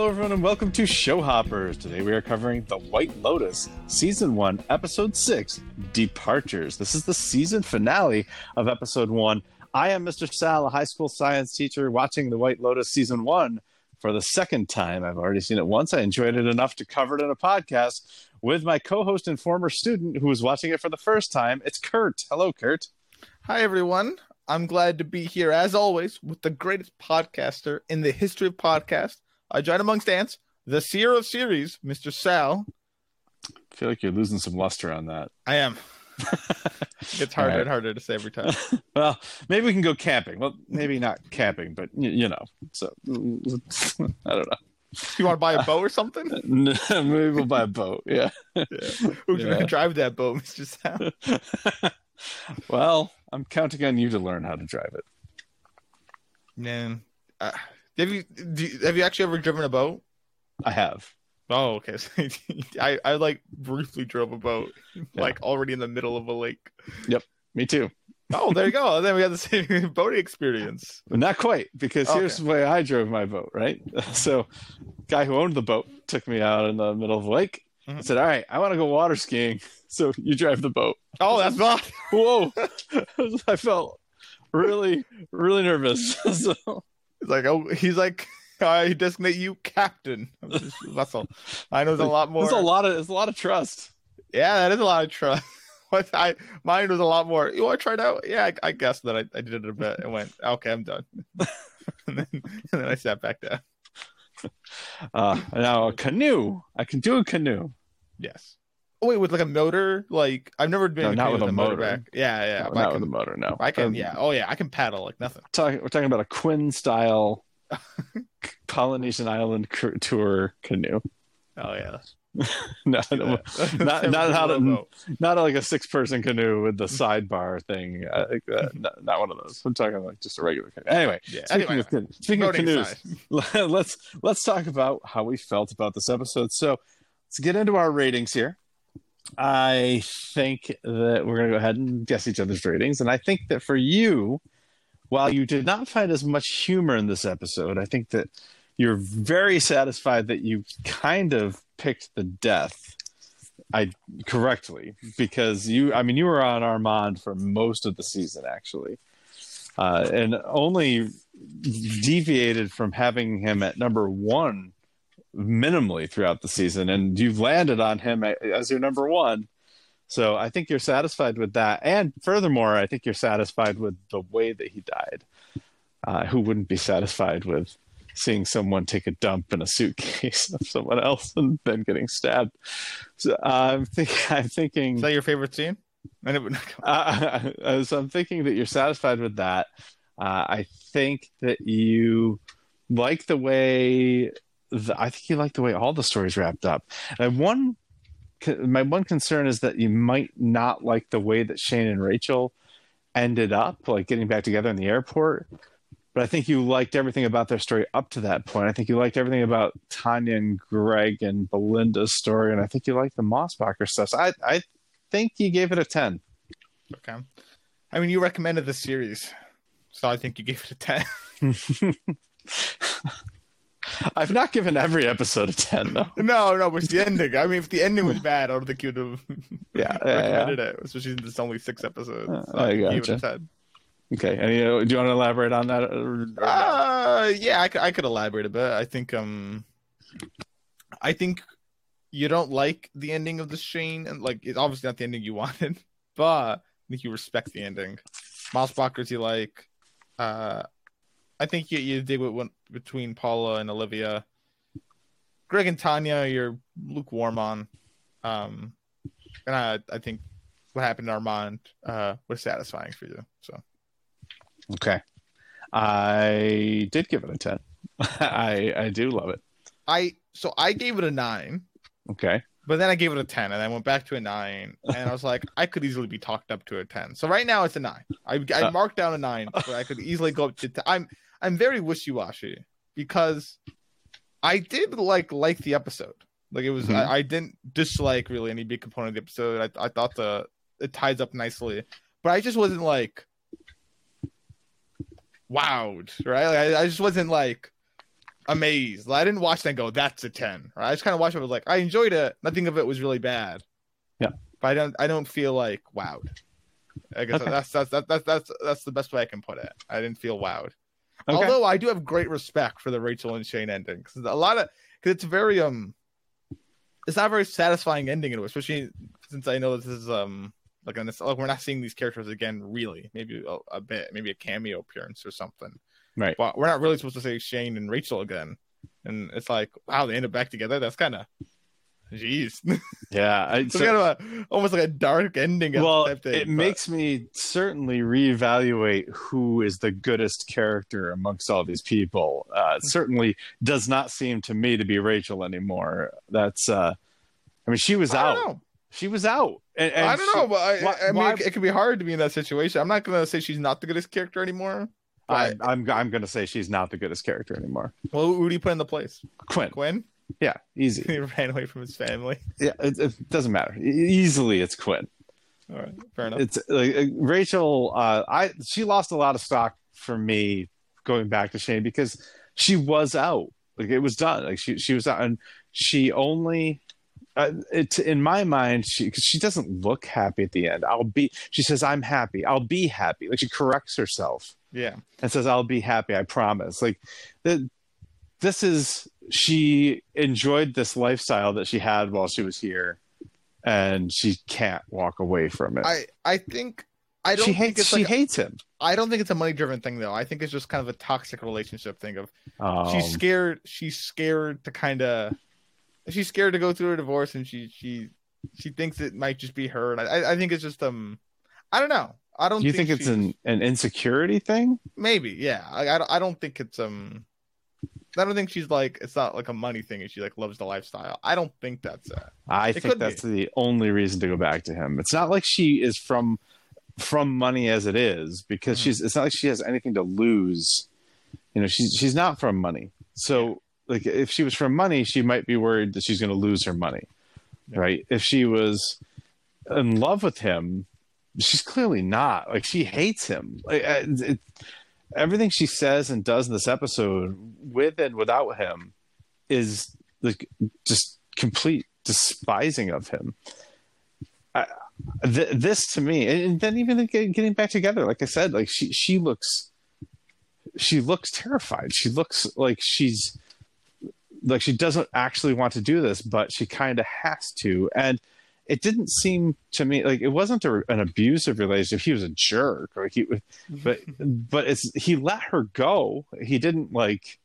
Hello, everyone, and welcome to Show Hoppers. Today we are covering The White Lotus, Season 1, Episode 6 Departures. This is the season finale of Episode 1. I am Mr. Sal, a high school science teacher, watching The White Lotus Season 1 for the second time. I've already seen it once. I enjoyed it enough to cover it in a podcast with my co host and former student who was watching it for the first time. It's Kurt. Hello, Kurt. Hi, everyone. I'm glad to be here, as always, with the greatest podcaster in the history of podcast. I join amongst ants, the seer of series, Mr. Sal. I feel like you're losing some luster on that. I am. it's harder right. and harder to say every time. well, maybe we can go camping. Well, maybe not camping, but you, you know. So I don't know. You want to buy a boat or something? maybe we'll buy a boat. Yeah. yeah. Who's yeah. gonna drive that boat, Mr. Sal? well, I'm counting on you to learn how to drive it. Man, uh, have you, you have you actually ever driven a boat? I have. Oh, okay. I I like briefly drove a boat, yeah. like already in the middle of a lake. Yep, me too. Oh, there you go. And then we had the same boating experience. Not quite, because okay. here's the way I drove my boat. Right. So, guy who owned the boat took me out in the middle of the lake. Mm-hmm. said, "All right, I want to go water skiing." So you drive the boat. Oh, that's not. Whoa! I felt really, really nervous. so He's like, oh, he's like, I designate you captain of this vessel. I know there's a lot more. There's a lot of, there's a lot of trust. Yeah, that is a lot of trust. What I mine was a lot more. You want to try it out? Yeah, I, I guess that I, I did it a bit and went, okay, I'm done. and, then, and then I sat back down. Uh, now a canoe. I can do a canoe. Yes. Oh wait, with like a motor? Like I've never been no, not with, with a motor. Back. Yeah, yeah. No, not can, with a motor. No, I can. Um, yeah. Oh yeah, I can paddle like nothing. Talk, we're talking about a Quinn style Polynesian island tour canoe. Oh yeah. no, no not not to, not like a six person canoe with the sidebar thing. Uh, not, not, one of those. I'm talking like just a regular canoe. Anyway, yeah. speaking, anyway, of, speaking of canoes, let's let's talk about how we felt about this episode. So let's get into our ratings here. I think that we're going to go ahead and guess each other's ratings. And I think that for you, while you did not find as much humor in this episode, I think that you're very satisfied that you kind of picked the death I correctly because you I mean you were on Armond for most of the season actually. Uh, and only deviated from having him at number 1 minimally throughout the season, and you've landed on him as your number one. So I think you're satisfied with that, and furthermore, I think you're satisfied with the way that he died. Uh, who wouldn't be satisfied with seeing someone take a dump in a suitcase of someone else and then getting stabbed? So uh, I'm, think- I'm thinking. Is that your favorite scene? uh, so I'm thinking that you're satisfied with that. Uh, I think that you like the way the, I think you like the way all the stories wrapped up. And one, my one concern is that you might not like the way that Shane and Rachel ended up, like getting back together in the airport. But I think you liked everything about their story up to that point. I think you liked everything about Tanya and Greg and Belinda's story, and I think you liked the Mossbacher stuff. So I, I think you gave it a ten. Okay. I mean, you recommended the series, so I think you gave it a ten. I've not given every episode a ten though. No, no, but it's the ending. I mean, if the ending was bad, I don't think you'd have yeah, recommended yeah. it. Especially since it's only six episodes. So I gotcha. Okay, and uh, do you want to elaborate on that? Or, or uh, yeah, I could, I could elaborate a bit. I think um, I think you don't like the ending of the Shane, and like it's obviously not the ending you wanted, but I think you respect the ending. Mossbachers you like. Uh, I think you, you did what went between Paula and Olivia. Greg and Tanya, you're lukewarm on. Um, and I, I think what happened to Armond uh, was satisfying for you. So, okay, I did give it a ten. I I do love it. I so I gave it a nine. Okay. But then I gave it a 10 and I went back to a 9 and I was like, I could easily be talked up to a 10. So right now it's a 9. I, I uh, marked down a 9, but I could easily go up to 10. I'm I'm very wishy washy because I did like like the episode. Like it was, mm-hmm. I, I, didn't dislike really any big component of the episode. I, I thought the it ties up nicely, but I just wasn't like wowed, right? Like, I, I just wasn't like amazed. Like, I didn't watch that and go, "That's a 10. Right? I just kind of watched it. I was like, I enjoyed it. Nothing of it was really bad. Yeah, but I don't. I don't feel like wowed. I guess okay. that's, that's that's that's that's that's the best way I can put it. I didn't feel wowed. Okay. Although I do have great respect for the Rachel and Shane ending because a lot of because it's very um, it's not a very satisfying ending, especially since I know this is um like, like we're not seeing these characters again really. Maybe a, a, bit maybe a cameo appearance or something. Right. But we're not really supposed to say shane and rachel again. And it's like wow they end up back together? That's kind of jeez yeah it's so, kind of a, almost like a dark ending well it but... makes me certainly reevaluate who is the goodest character amongst all these people uh, certainly does not seem to me to be rachel anymore that's uh i mean she was out know. she was out and, and I don't know, but I, why, I mean, why, it, can be hard to be in that situation. I'm not going to say she's not the goodest character anymore. I, I'm I'm going to say she's not the goodest character anymore. Well, who do you put in the place? Quinn. Quinn. Yeah, easy. he ran away from his family. Yeah, it, it doesn't matter. Easily, it's Quinn. All right, fair enough. It's like uh, Rachel. Uh, I she lost a lot of stock for me going back to Shane because she was out. Like it was done. Like she she was out, and she only uh, it, in my mind, she she doesn't look happy at the end. I'll be. She says, "I'm happy. I'll be happy." Like she corrects herself. Yeah, and says, "I'll be happy. I promise." Like the, this is she enjoyed this lifestyle that she had while she was here, and she can't walk away from it. I I think I don't she hates she like hates him. I don't think it's a money driven thing though. I think it's just kind of a toxic relationship thing of um, she's scared she's scared to kind of she's scared to go through a divorce and she she she thinks it might just be her and I, I think it's just um I don't know I don't you think, think it's an an insecurity thing maybe yeah I, I don't think it's um I don't think she's like it's not like a money thing and she like loves the lifestyle I don't think that's it I it think that's be. the only reason to go back to him it's not like she is from from money as it is because mm-hmm. she's it's not like she has anything to lose you know she's she's not from money so like if she was from money, she might be worried that she's going to lose her money, yeah. right? If she was in love with him, she's clearly not. Like she hates him. Like it, everything she says and does in this episode, with and without him, is like just complete despising of him. I, th- this to me, and then even getting back together, like I said, like she she looks she looks terrified. She looks like she's like she doesn't actually want to do this, but she kind of has to. And it didn't seem to me like it wasn't a, an abusive relationship. He was a jerk, or he, but but it's he let her go. He didn't like.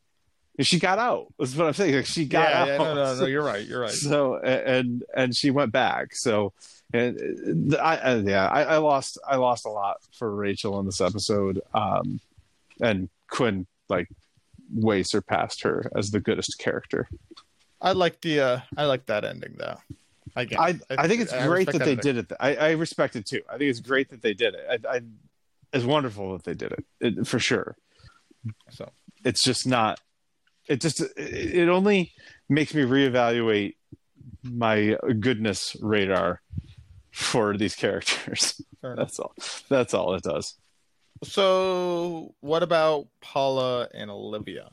She got out. That's what I'm saying. Like she got yeah, out. Yeah, no, no, no. You're right. You're right. So and and she went back. So and I, I yeah, I, I lost I lost a lot for Rachel in this episode. Um, and Quinn like way surpassed her as the goodest character. I like the uh, I like that ending though. I I, I, I think it's I great that, that they did it. I, I respect it too. I think it's great that they did it. I, I it's wonderful that they did it, it, for sure. So it's just not. It just it, it only makes me reevaluate my goodness radar for these characters. That's all. That's all it does. So, what about Paula and Olivia?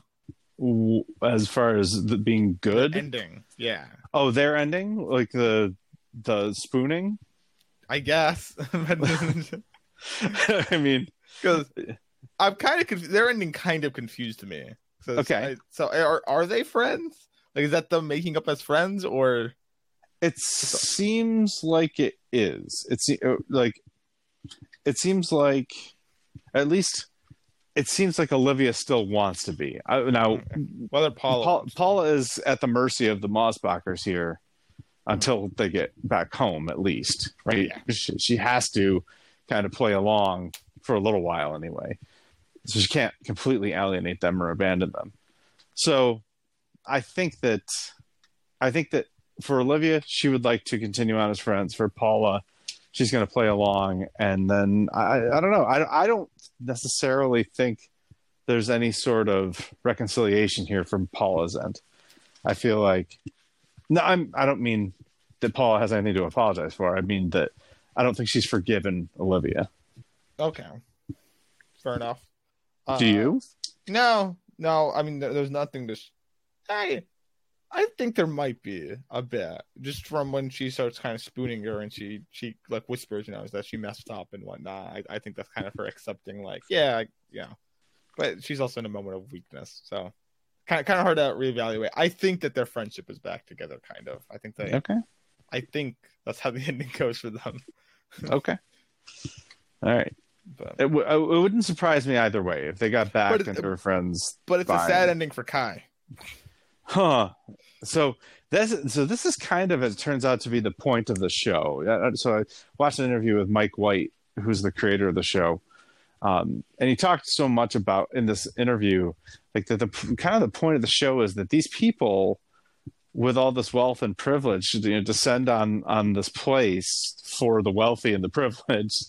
As far as the, being good the ending, yeah. Oh, their ending, like the the spooning. I guess. I mean, because I'm kind of conf- their ending kind of confused me. So okay. I, so are are they friends? Like, is that them making up as friends, or? It seems like it is. It's uh, like it seems like at least it seems like Olivia still wants to be. I, now, whether Paula Paul, Paula is at the mercy of the Mossbachers here until they get back home, at least, right? Yeah. She, she, has to kind of play along for a little while anyway, so she can't completely alienate them or abandon them. So, I think that I think that for Olivia, she would like to continue on as friends. For Paula, she's going to play along, and then I I don't know. I I don't necessarily think there's any sort of reconciliation here from Paula's end. I feel like no, I'm I don't mean that Paula has anything to apologize for. I mean that I don't think she's forgiven Olivia. Okay. Fair enough. Do uh, you? No, No, I mean there, there's nothing to. Sh- I I think there might be a bit just from when she starts kind of spooning her and she she like whispers, you know, that she messed up and whatnot. I, I think that's kind of her accepting, like, yeah, yeah. But she's also in a moment of weakness, so kind of kind of hard to reevaluate. I think that their friendship is back together, kind of. I think they. Okay. I think that's how the ending goes for them. okay. All right. But, it, w- it wouldn't surprise me either way if they got back were friends. But it's a sad ending for Kai. Huh. So this so this is kind of it turns out to be the point of the show. So I watched an interview with Mike White, who's the creator of the show, um, and he talked so much about in this interview, like that the kind of the point of the show is that these people with all this wealth and privilege you know, descend on on this place for the wealthy and the privileged,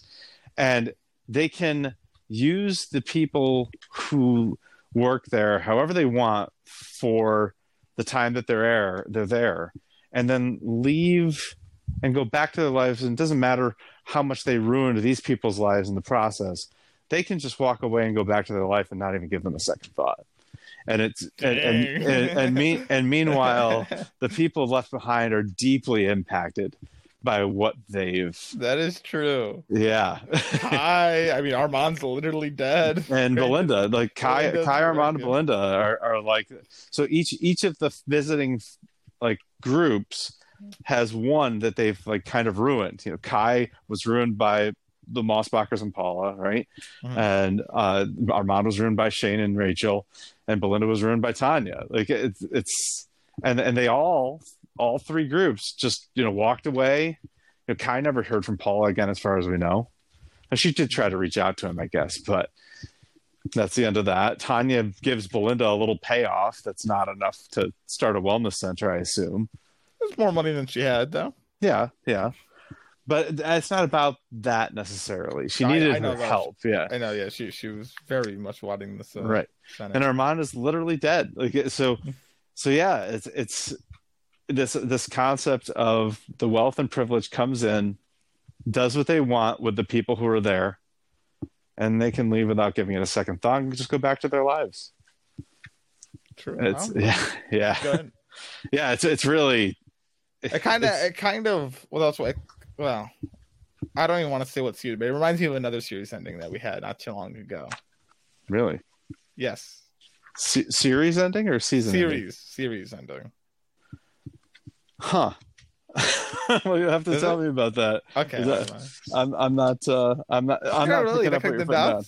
and they can use the people who work there however they want for the time that they're there, they're there, and then leave and go back to their lives. And it doesn't matter how much they ruined these people's lives in the process. They can just walk away and go back to their life and not even give them a second thought. And it's and and, and, and, me, and meanwhile, the people left behind are deeply impacted by what they've. That is true. Yeah. Kai, I mean, Armond's literally dead. And Belinda, like Kai, Belinda's Kai, Armond, and Belinda are, are like so. Each each of the visiting like groups has one that they've like kind of ruined. You know, Kai was ruined by the Mossbachers and Paula, right? Mm-hmm. And uh, Armond was ruined by Shane and Rachel, and Belinda was ruined by Tanya. Like it's it's and and they all all three groups just you know walked away. You know, Kai never heard from Paula again, as far as we know. And she did try to reach out to him, I guess, but that's the end of that. Tanya gives Belinda a little payoff that's not enough to start a wellness center, I assume. It's more money than she had, though. Yeah, yeah. But it's not about that necessarily. She needed I, I her help. She, yeah, I know. Yeah, she she was very much wanting this. Uh, right, Senate. and Armond is literally dead. Like so, so yeah. It's it's this this concept of the wealth and privilege comes in, does what they want with the people who are there, and they can leave without giving it a second thought and just go back to their lives. True. It's yeah, yeah, yeah. It's it's really. It kind of it kind of well that's what well, I don't even want to say what series, but it reminds me of another series ending that we had not too long ago. Really? Yes. Se- series ending or season? Series, ending? series ending. Huh. well, you have to Is tell it? me about that. Okay. That, I'm I'm not uh I'm not I'm not really picking up what you're down.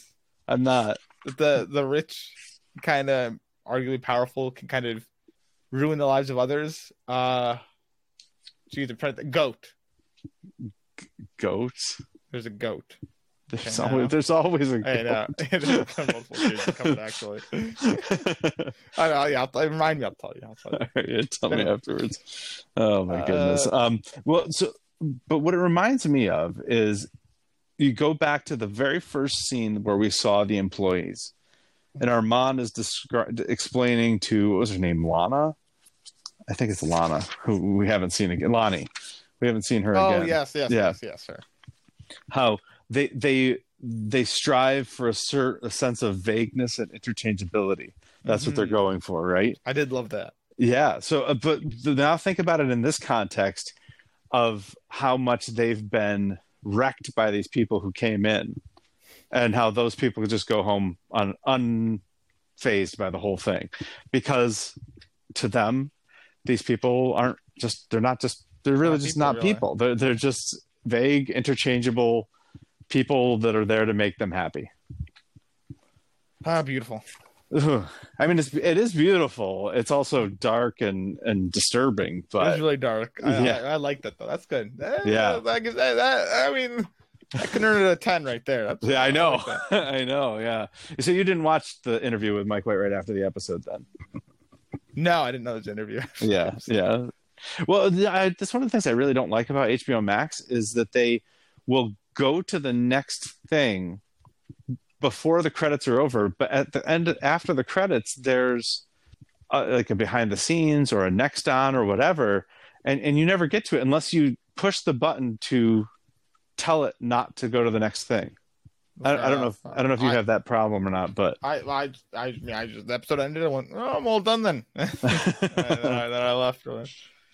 I'm not. The the rich kind of arguably powerful can kind of ruin the lives of others. Uh geez, I'm trying to goat. Goats. There's a goat. There's always, there's always a. I know. multiple kids coming actually. I know. Yeah, I'll, remind me. I'll tell you. I'll tell you. Right, yeah, tell me afterwards. Oh my goodness. Uh, um. Well, so, but what it reminds me of is you go back to the very first scene where we saw the employees, and Armond is descri- explaining to what was her name, Lana. I think it's Lana, who we haven't seen again. Lani we haven't seen her oh, again. Oh yes, yes, yeah. yes, yes, sir. How they they they strive for a certain a sense of vagueness and interchangeability. That's mm-hmm. what they're mm-hmm. going for, right? I did love that. Yeah. So, uh, but now think about it in this context of how much they've been wrecked by these people who came in, and how those people could just go home un, unfazed by the whole thing, because to them, these people aren't just they're not just they're really not just people, not really. people. They're they're just vague, interchangeable people that are there to make them happy. Ah, beautiful. I mean, it's it is beautiful. It's also dark and and disturbing, but it's really dark. I, yeah, I, I, like that though. That's good. That, yeah, that, that, that, I mean, I can earn it a ten right there. That's, yeah, I know. I, like I know. Yeah. So you didn't watch the interview with Mike White right after the episode, then? No, I didn't know this interview. yeah, yeah. Well, I, that's one of the things I really don't like about HBO Max is that they will go to the next thing before the credits are over, but at the end after the credits, there's uh, like a behind the scenes or a next on or whatever, and and you never get to it unless you push the button to tell it not to go to the next thing. I, I, don't know. If, I don't know if you I, have that problem or not, but I, I, I, I just the episode ended. I went, oh, I'm all done then. and then, I, then I left.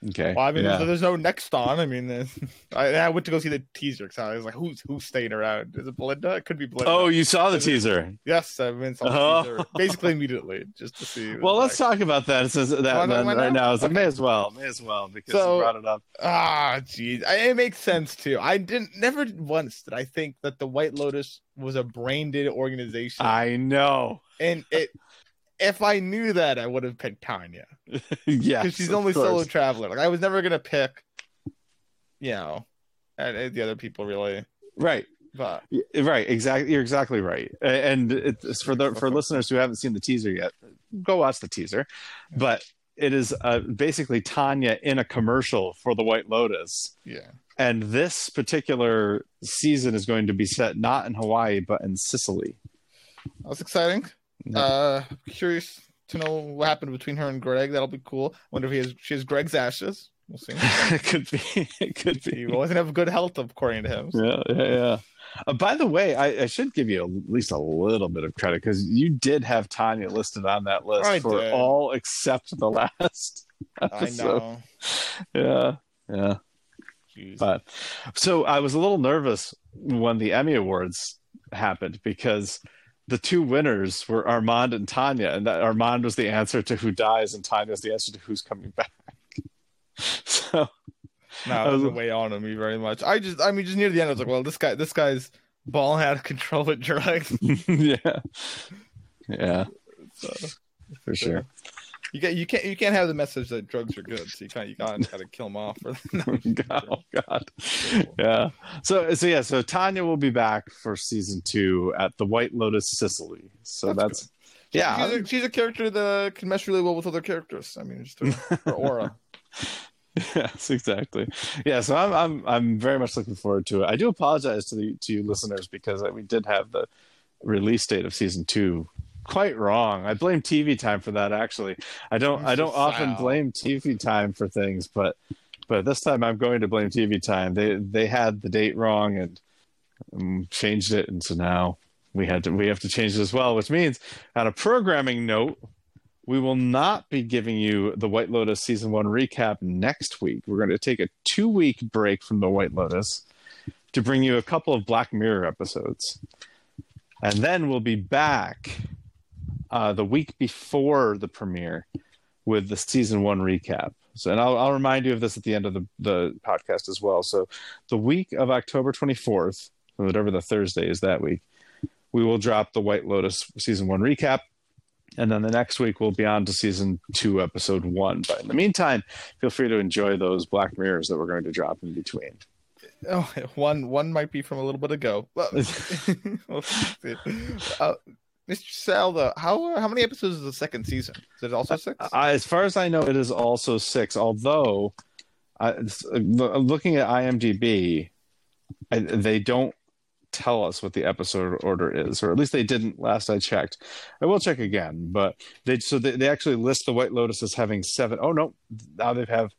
Okay. Well, I mean, yeah. there's, there's, no next on. I mean, I, I, went to go see the teaser because I was like, "Who's who's staying around? Is it Belinda? It could be Belinda." Oh, you saw the teaser? Yes, I went saw oh. teaser basically immediately just to see. Well, let's like, talk about that since that then, right now. So okay. may as well, may as well because so, you brought it up. Ah, jeez, it makes sense too. I didn't never once did I think that the White Lotus was a brain dead organization. I know, and it if I knew that, I would have picked Tanya. yeah, because she's only course. solo traveler. Like I was never gonna pick, you know, the other people really. Right. But right, exactly. You're exactly right. And it's for the for listeners who haven't seen the teaser yet, go watch the teaser. But it is uh, basically Tanya in a commercial for the White Lotus. Yeah. And this particular season is going to be set not in Hawaii but in Sicily. That's exciting. Uh, curious to know what happened between her and Greg. That'll be cool. Wonder if he has she has Greg's ashes. We'll see. it could be. It could be. He wasn't have good health according to him. So. Yeah, yeah, yeah. Uh, by the way, I, I, should give you at least a little bit of credit because you did have Tanya listed on that list I for did. all except the last. Episode. I know. Yeah, yeah. Jeez. But so I was a little nervous when the Emmy Awards happened because the two winners were Armond and Tanya, and that Armond was the answer to who dies, and Tanya was the answer to who's coming back. so no, it wasn't weigh on me very much. I just, I mean, just near the end, I was like, well, this guy, this guy's ball out of control with drugs. yeah, yeah, so, for sure. You get you can't you can't have the message that drugs are good, so you can't you gotta, gotta kill them off. For, oh God, yeah. So so yeah, so Tanya will be back for season two at the White Lotus Sicily. So that's, that's yeah. She's a, she's a, character that can mesh really well with other characters. I mean, just her, her aura. yes, exactly. Yeah, so I'm I'm I'm very much looking forward to it. I do apologize to the to you listeners because uh, we did have the release date of season two quite wrong. I blame TV time for that. Actually, I don't. I don't often blame TV time for things, but but this time I'm going to blame TV time. They they had the date wrong and um, changed it, and so now we had to we have to change it as well. Which means, on a programming note, we will not be giving you the White Lotus season one recap next week. We're going to take a two week break from the White Lotus to bring you a couple of Black Mirror episodes. And then we'll be back uh, the week before the premiere with the season one recap. So, and I'll, I'll remind you of this at the end of the, the podcast as well. So, the week of October 24th, whatever the Thursday is that week, we will drop the White Lotus season one recap. And then the next week we'll be on to season two, episode one. But in the meantime, feel free to enjoy those Black Mirrors that we're going to drop in between. Oh, one one might be from a little bit ago. uh, Mr. Salda, how how many episodes is the second season? Is it also six? Uh, as far as I know, it is also six. Although, uh, looking at IMDb, I, they don't tell us what the episode order is, or at least they didn't last I checked. I will check again, but they so they, they actually list the White Lotus as having seven. Oh no, now they have.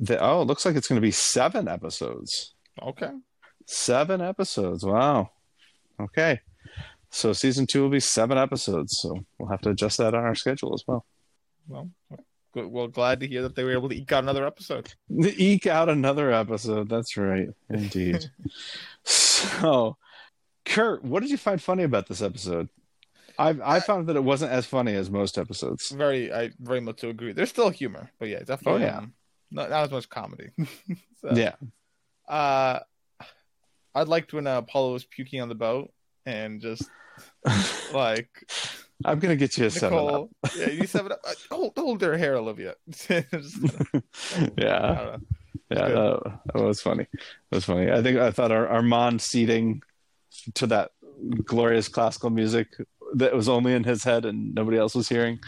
The, oh, it looks like it's going to be seven episodes. Okay, seven episodes. Wow. Okay. So season two will be seven episodes. So we'll have to adjust that on our schedule as well. Well, good. Well, glad to hear that they were able to eke out another episode. Eke out another episode. That's right, indeed. so, Kurt, what did you find funny about this episode? I I found that it wasn't as funny as most episodes. Very, I very much agree. There's still humor, but yeah, definitely. Oh yeah, um, not, not as much comedy. so, yeah. Uh, I liked when uh, Paula was puking on the boat and just like I'm gonna get you a Nicole, seven up. yeah, you seven up. Uh, hold, hold their hair, Olivia. just, yeah, yeah, that, that, was funny. That was funny. I think I thought our Armond seating to that glorious classical music that was only in his head and nobody else was hearing.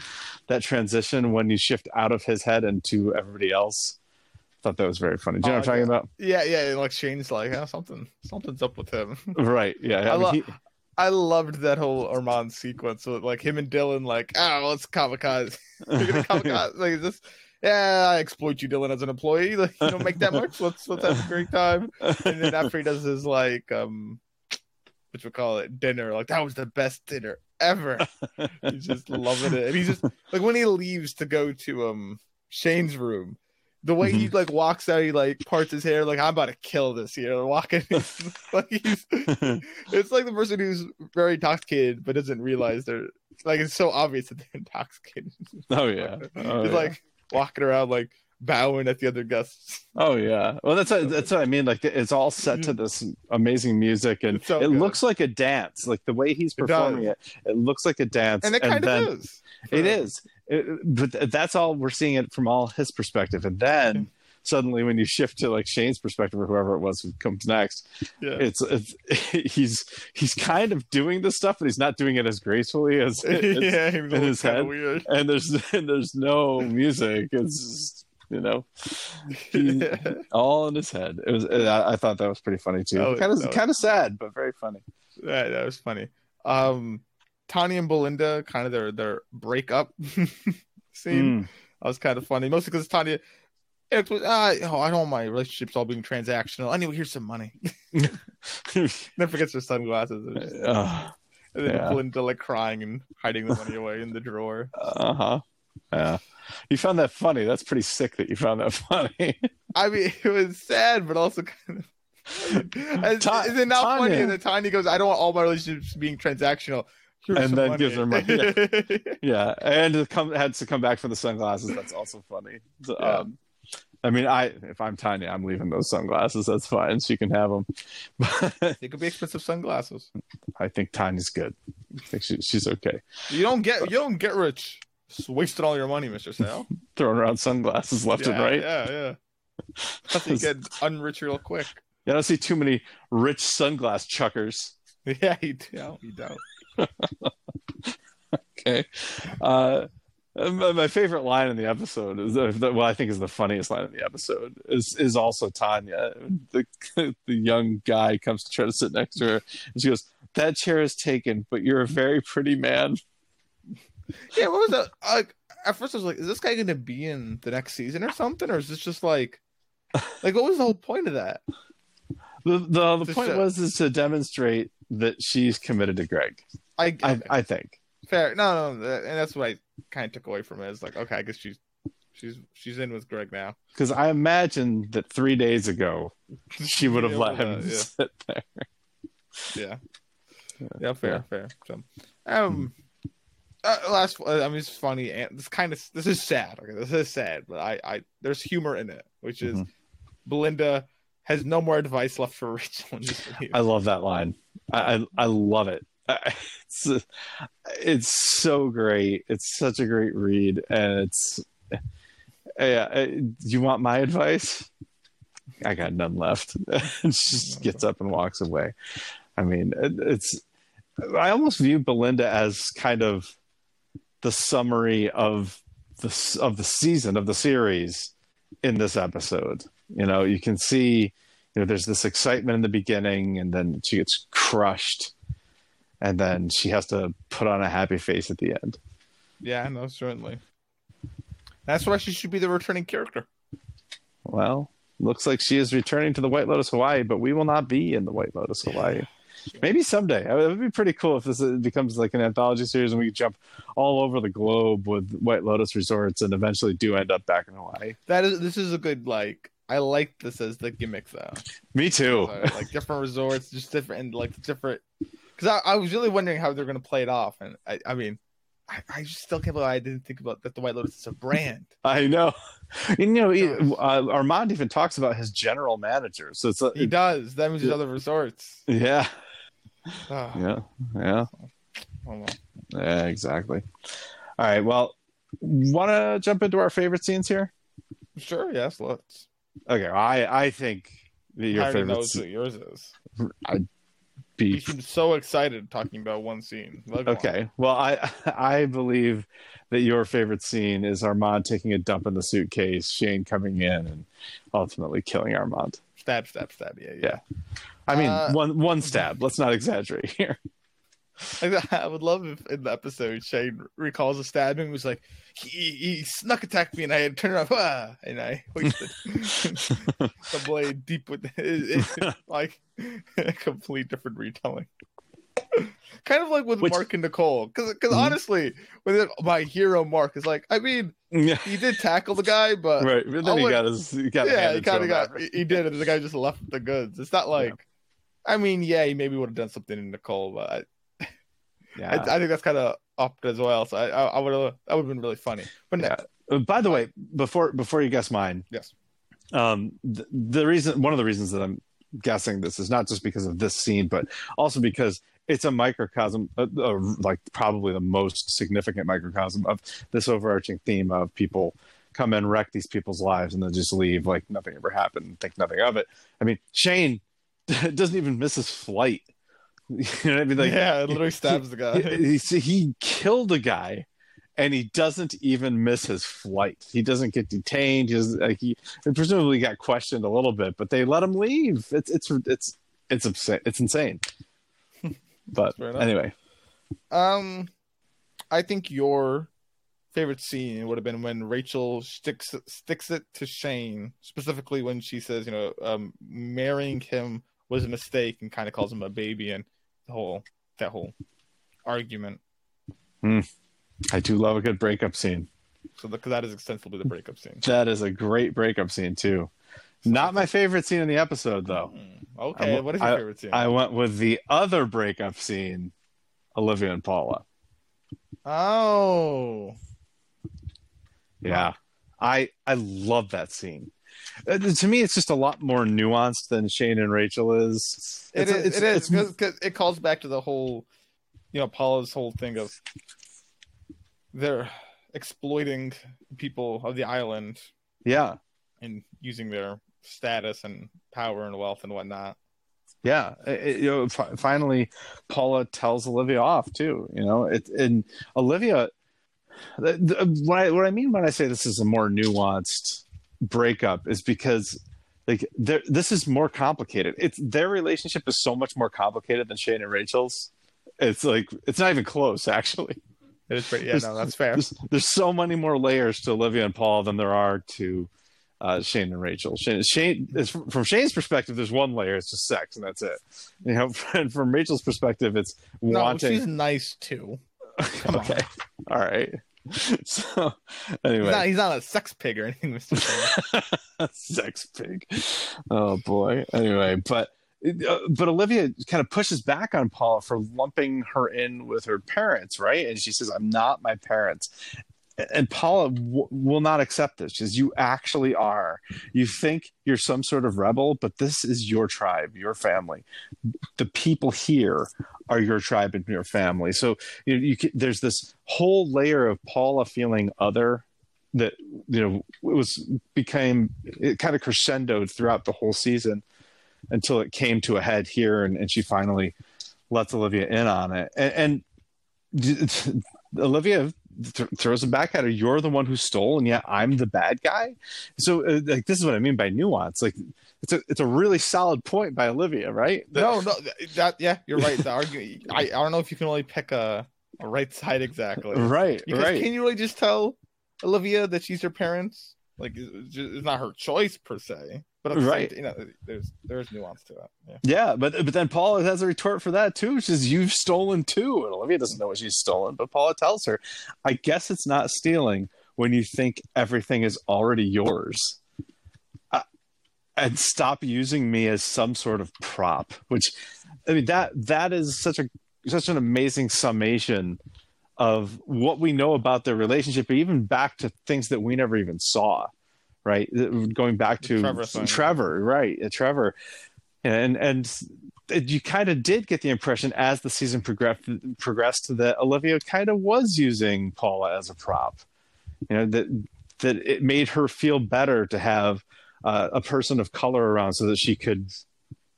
That transition when you shift out of his head and to everybody else. I thought that was very funny. Do you know what I'm talking about? Yeah, yeah. Like Shane's like, oh, something, something's up with him. Right. Yeah. I, I, mean, he, I loved that whole Armond sequence. So like him and Dylan, like, oh, well, it's kamikaze. You're gonna kamikaze. like this. Yeah, I exploit you, Dylan, as an employee. Like, you don't make that much. Let's let's have a great time. And then after he does his like um which we call it dinner. Like that was the best dinner ever. he's just loving it, and he's just like when he leaves to go to um Shane's room. The way mm-hmm. he like walks out, he like parts his hair, like I'm about to kill this here. Walking, like he's, it's like the person who's very intoxicated but doesn't realize they're like it's so obvious that they're intoxicated. Oh yeah, oh, he's yeah. like walking around like bowing at the other guests. Oh yeah, well that's what, that's what I mean. Like it's all set to this amazing music, and so it good. looks like a dance. Like the way he's performing it, it, it looks like a dance, and it kind and of is. It is, it, but that's all we're seeing it from all his perspective, and then. Suddenly, when you shift to like Shane's perspective or whoever it was who comes next, yeah. it's, it's he's he's kind of doing this stuff, but he's not doing it as gracefully as, yeah, in his head. Weird. And there's and there's no music. It's you know, he, all in his head. It was. I, I, thought that was pretty funny too. Kind of, kind of sad, but very funny. Yeah, that was funny. Um, Tanya and Belinda, kind of their their breakup scene. Mm. That was kind of funny, mostly because Tanya. It was, uh, oh, I don't want my relationships all being transactional. Anyway, here's some money. then forgets her sunglasses. Just, uh, and then yeah. Belinda like crying and hiding the money away in the drawer. Uh huh. Yeah. You found that funny. That's pretty sick that you found that funny. I mean, it was sad, but also kind of. Ta- is it not Tanya. funny that Tanya goes, "I don't want all my relationships being transactional," Here's and then money. gives her money. Yeah. yeah, and to come had to come back for the sunglasses. That's also funny. So, yeah. um, I mean, I if I'm Tanya, I'm leaving those sunglasses. That's fine. She can have them. they could be expensive sunglasses. I think Tanya's good. I think she, she's okay. You don't get you don't get rich just wasted all your money, Mister Sal. Throwing around sunglasses left yeah, and right. Yeah, yeah. I think get unrich real quick. Yeah, I don't see too many rich sunglass chuckers. Yeah, you don't. You don't. Okay. Uh, my favorite line in the episode is the, well, I think is the funniest line in the episode is is also Tanya. The the young guy comes to try to sit next to her, and she goes, "That chair is taken, but you're a very pretty man." yeah, what was that? Like at first, I was like, "Is this guy going to be in the next season or something, or is this just like, like what was the whole point of that?" The the, the point was is to demonstrate that she's committed to Greg. I I, I think fair. No, no, and that's what I kind of took away from it. Is like, okay, I guess she's she's she's in with Greg now. Because I imagine that three days ago she would have let him yeah. sit there. Yeah. Yeah, fair, yeah. fair. So, um, uh, last, uh, I mean, it's funny and this kind of this is sad. Okay, this is sad, but I, I there's humor in it, which is mm-hmm. Belinda has no more advice left for Rachel. I love that line. I I, I love it. It's it's so great. It's such a great read, and it's yeah. Do you want my advice? I got none left. she just gets up and walks away. I mean, it, it's. I almost view Belinda as kind of the summary of the of the season of the series in this episode. You know, you can see, you know, there's this excitement in the beginning, and then she gets crushed, and then she has to put on a happy face at the end. Yeah, no, certainly. That's why she should be the returning character. Well, looks like she is returning to the White Lotus Hawaii, but we will not be in the White Lotus Hawaii. Maybe someday. It would be pretty cool if this becomes like an anthology series and we jump all over the globe with White Lotus resorts and eventually do end up back in Hawaii. That is, this is a good like. I like this as the gimmick though. Me too. like different resorts, just different and like different. Because I, I was really wondering how they're going to play it off, and I, I mean, I, I still can't believe I didn't think about that the White Lotus is a brand. I know. You know, he, uh, Armond even talks about his general manager. So it's he does. That means yeah. other resorts. Yeah. Oh. Yeah. Yeah. Oh, yeah, exactly. All right. Well, want to jump into our favorite scenes here? Sure. Yes. Let's. Okay. I I think your I favorite. Knows what yours is. I'd be. You seem so excited talking about one scene. okay. On. Well, I I believe that your favorite scene is Armond taking a dump in the suitcase, Shane coming in and ultimately killing Armond. Stab, stab, stab. Yeah, yeah. yeah. I mean, uh, one one stab. Let's not exaggerate here. I would love if in the episode Shane recalls a stabbing was like he, he snuck attacked me and I had turned around ah, and I hoisted the blade deep with it, it, like a complete different retelling. kind of like with Which, Mark and Nicole, because because mm-hmm. honestly, with my hero Mark is like, I mean, yeah. he did tackle the guy, but right, but then he got his, he got yeah, he kind of got, he did it. The guy just left the goods. It's not like, yeah. I mean, yeah, he maybe would have done something in Nicole, but yeah, I, I think that's kind of up as well. So I, I would have, that would have been really funny. But yeah. Uh, by the way, before before you guess mine, yes, um, the, the reason, one of the reasons that I'm guessing this is not just because of this scene, but also because it's a microcosm, uh, uh, like probably the most significant microcosm of this overarching theme of people come and wreck these people's lives and then just leave like nothing ever happened think nothing of it. I mean, Shane doesn't even miss his flight. you know what I mean? Like, yeah, it literally stabs he, the guy. He, he, he killed a guy and he doesn't even miss his flight. He doesn't get detained. He, like he presumably got questioned a little bit, but they let him leave. It's it's it's it's insane. It's insane. But anyway, um, I think your favorite scene would have been when Rachel sticks sticks it to Shane, specifically when she says, you know, um, marrying him was a mistake, and kind of calls him a baby, and whole that whole argument. Mm. I do love a good breakup scene. So because that is extensively the breakup scene. That is a great breakup scene too. Not my favorite scene in the episode, though. Hmm, okay, I, what is your I, favorite scene? I went with the other breakup scene, Olivia and Paula. Oh, yeah, I I love that scene. Uh, to me, it's just a lot more nuanced than Shane and Rachel is. It's, it is. It's, it is because it calls back to the whole, you know, Paula's whole thing of they're exploiting people of the island. Yeah, and using their status and power and wealth and whatnot. Yeah, it, you know, f- finally, Paula tells Olivia off too. You know, it and Olivia. The, the, what I what I mean when I say this is a more nuanced breakup is because like this is more complicated. It's their relationship is so much more complicated than Shane and Rachel's. It's like it's not even close, actually. It is pretty. Yeah, there's, no, that's fair. There's, there's, so many more layers to Olivia and Paul than there are to uh, Shane and Rachel. Shane, Shane is, from Shane's perspective, there's one layer, it's just sex, and that's it. You know, and from Rachel's perspective, it's no, wanting. She's nice too. okay, all right. So anyway, he's not, he's not, a sex pig or anything, Mister. sex pig. Oh boy. Anyway, but. Uh, but Olivia kind of pushes back on Paula for lumping her in with her parents, right? And she says, "I'm not my parents." And Paula w- will not accept this because you actually are. You think you're some sort of rebel, but this is your tribe, your family. The people here are your tribe and your family. So you, know, you can, there's this whole layer of Paula feeling other that you know it was became it kind of crescendoed throughout the whole season until it came to a head here, and, and she finally lets Olivia in on it. and, and Olivia th- throws it back at her. You're the one who stole, and yet I'm the bad guy. So, uh, like, this is what I mean by nuance. Like, it's a it's a really solid point by Olivia, right? no, no, that yeah, you're right. The argument. I, I don't know if you can only pick a, a right side exactly. Right, because right. Can you really just tell Olivia that she's her parents? Like, it's, just, it's not her choice per se. But right, you know, there's there's nuance to it. Yeah. yeah, but but then Paula has a retort for that too, which is you've stolen too. And Olivia doesn't know what she's stolen, but Paula tells her, "I guess it's not stealing when you think everything is already yours." Uh, and stop using me as some sort of prop. Which, I mean that that is such a such an amazing summation of what we know about their relationship, even back to things that we never even saw right? Going back to Trevor, Trevor right? Uh, Trevor, and and you kind of did get the impression as the season progressed progressed that Olivia kind of was using Paula as a prop. You know that that it made her feel better to have uh, a person of color around so that she could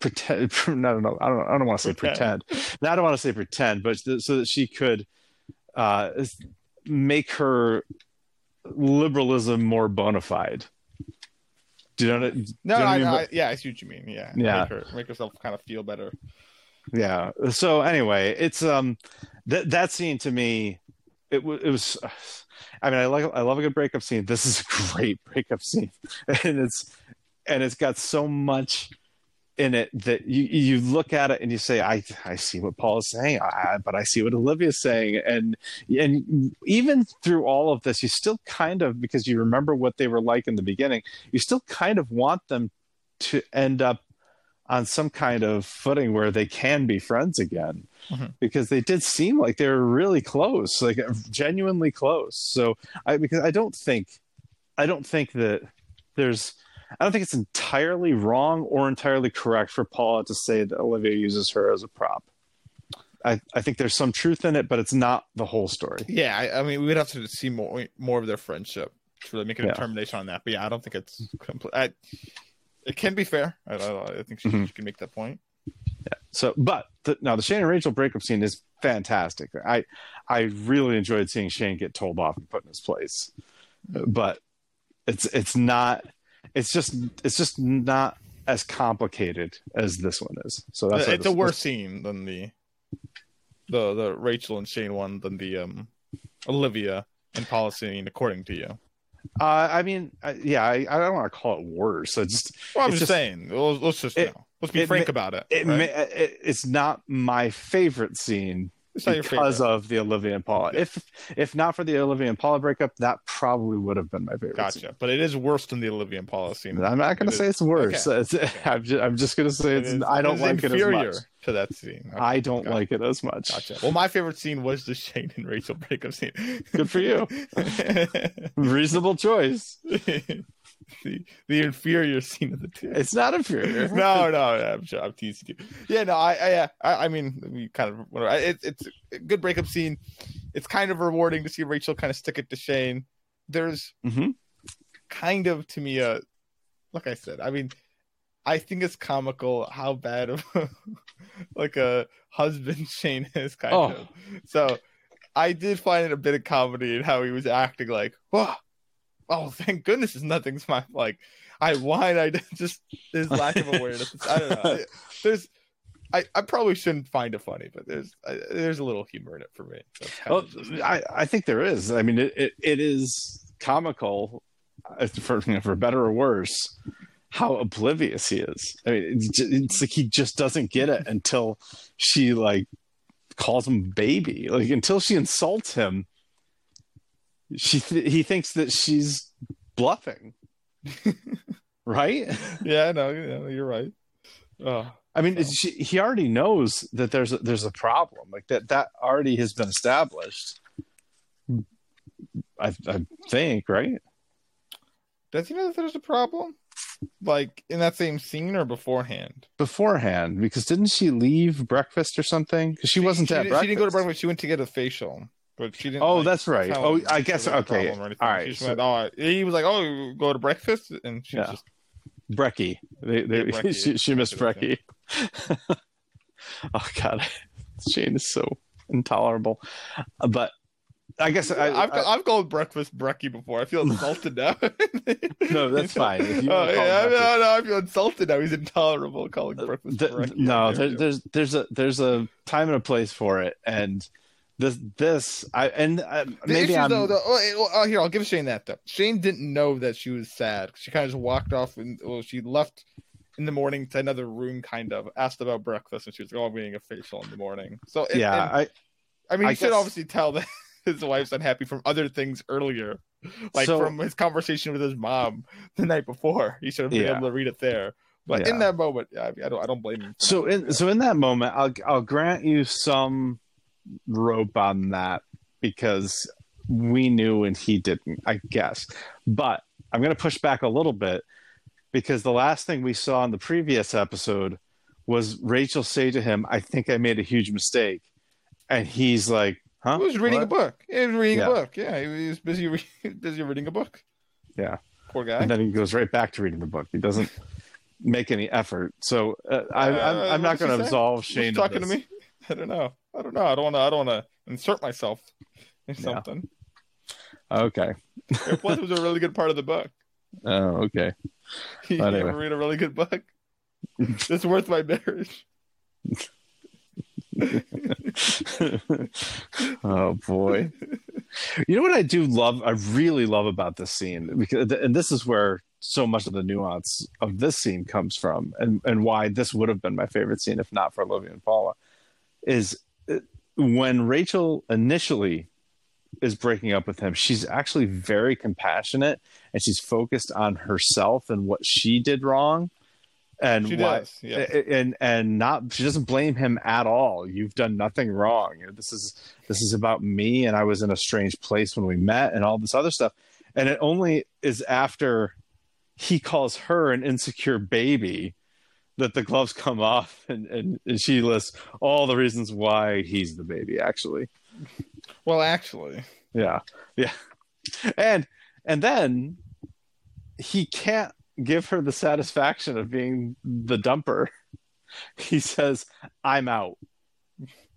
pretend. I don't know. I don't. I don't want to say pretend. pretend. No, I don't want to say pretend, but so that she could uh, make her liberalism more bona fide. Do you know? What, no, you know I, I, I, yeah, I see what you mean. Yeah, yeah, make, her, make herself kind of feel better. Yeah. So anyway, it's um that that scene to me, it was it was. I mean, I like I love a good breakup scene. This is a great breakup scene, and it's and it's got so much in it that you you look at it and you say, I I see what Paul is saying, I, but I see what Olivia's saying, and and even through all of this, you still kind of because you remember what they were like in the beginning, you still kind of want them to end up on some kind of footing where they can be friends again. Mm-hmm. because they did seem like they were really close like genuinely close. So i because i don't think i don't think that there's I don't think it's entirely wrong or entirely correct for Paula to say that Olivia uses her as a prop. I, I think there's some truth in it, but it's not the whole story. Yeah, I, I mean, we'd have to see more more of their friendship to really make a yeah. determination on that. But yeah, I don't think it's complete. I, it can be fair. I, I, think she, mm-hmm. she, can make that point. Yeah. So, but the, now the Shane and Rachel breakup scene is fantastic. I I really enjoyed seeing Shane get told off and put in his place, but it's it's not it's just it's just not as complicated as this one is. So that's it's a worse scene than the the the Rachel and Shane one than the um Olivia and Paula scene, according to you. Uh, I mean, uh, yeah, I, I don't want to call it worse. I just, well, I'm just, just, saying. Let's, let's just, it, you know, let's be frank about it. It, right? it, It's not my favorite scene because of the Olivia and Paula. If if not for the Olivia and Paula breakup, that probably would have been my favorite. Gotcha. Scene. But it is worse than the Olivia and Paula scene. I'm not going to say it's worse. Okay. It's, okay. I'm just, I'm just going to say it's. It is, I don't like it as much. To that scene, okay. I don't like it as much. Gotcha. Well, my favorite scene was the Shane and Rachel breakup scene. Good for you. Reasonable choice. the the inferior scene of the two. It's not inferior. no, no, I'm, sure, I'm teasing you. Yeah, no, I, I, I, I mean, we kind of, it, it's a good breakup scene. It's kind of rewarding to see Rachel kind of stick it to Shane. There's mm-hmm. kind of to me a, like I said, I mean, I think it's comical how bad of like a husband Shane is kind oh. of. So I did find it a bit of comedy in how he was acting like, whoa oh, thank goodness, it's nothing's my like. I whine. I just his lack of awareness. I don't know. There's. I, I probably shouldn't find it funny, but there's I, there's a little humor in it for me. Well, I, I think there is. I mean, it, it, it is comical, uh, for for better or worse, how oblivious he is. I mean, it's, it's like he just doesn't get it until she like calls him baby. Like until she insults him, she th- he thinks that she's bluffing. Right? Yeah no yeah, you're right. Oh, i mean she, he already knows that there's a, there's a problem like that that already has been established. I, I think right? Does he know that there's a problem? Like in that same scene or beforehand? Beforehand because didn't she leave breakfast or something? Because she, she, wasn't she, at breakfast. she didn't go to breakfast she went to get a facial but she didn't. Oh, like, that's right. Oh, I guess okay. All right. So, went, oh, he was like, "Oh, go to breakfast," and she yeah. just Brecky. They, they, yeah, Brecky. she, she missed Brecky. oh God, Shane is so intolerable. But I guess I, have I've called breakfast Brecky before. I feel insulted now. no, that's fine. Oh, yeah, no, no, I feel insulted now. He's intolerable calling uh, breakfast Brecky. No, there, there's there's a there's a time and a place for it, and this this I and uh, maybe I'm though, though oh, oh, here I'll give Shane that though. Shane didn't know that she was sad. She kind of just walked off and well, she left in the morning to another room, kind of asked about breakfast, and she was like, "Oh, being a facial in the morning." So it, yeah, I I mean, I you guess... should obviously tell that his wife's unhappy from other things earlier, like so, from his conversation with his mom the night before. He should have been yeah. able to read it there. But yeah. in that moment, I, I don't I don't blame him. So in so in that moment, I'll I'll grant you some rope on that because we knew and he didn't, I guess. But I'm going to push back a little bit because the last thing we saw in the previous episode was Rachel say to him, I think I made a huge mistake. And he's like, huh? He was reading what? a book. He was reading yeah. a book. Yeah, he was busy, re- busy reading a book. Yeah. Poor guy. And then he goes right back to reading the book. He doesn't make any effort. So uh, I, am uh, not going to absolve Shane. talking to me? I don't know. I don't know. I don't want to. I don't want to insert myself in something. Yeah. Okay. It was a really good part of the book. Oh, okay. you anyway. ever read a really good book? it's worth my marriage. oh boy. You know what I do love? I really love about this scene because, and this is where so much of the nuance of this scene comes from, and and why this would have been my favorite scene if not for Olivia and Paula, is when Rachel initially is breaking up with him. She's actually very compassionate, and she's focused on herself and what she did wrong and she why, does, yeah. and and not she doesn't blame him at all. You've done nothing wrong. This is this is about me, and I was in a strange place when we met, and all this other stuff. And it only is after he calls her an insecure baby that the gloves come off, and and, and she lists all the reasons why he's the baby. Actually, well, actually, yeah, yeah, and and then he can't give her the satisfaction of being the dumper. He says, "I'm out."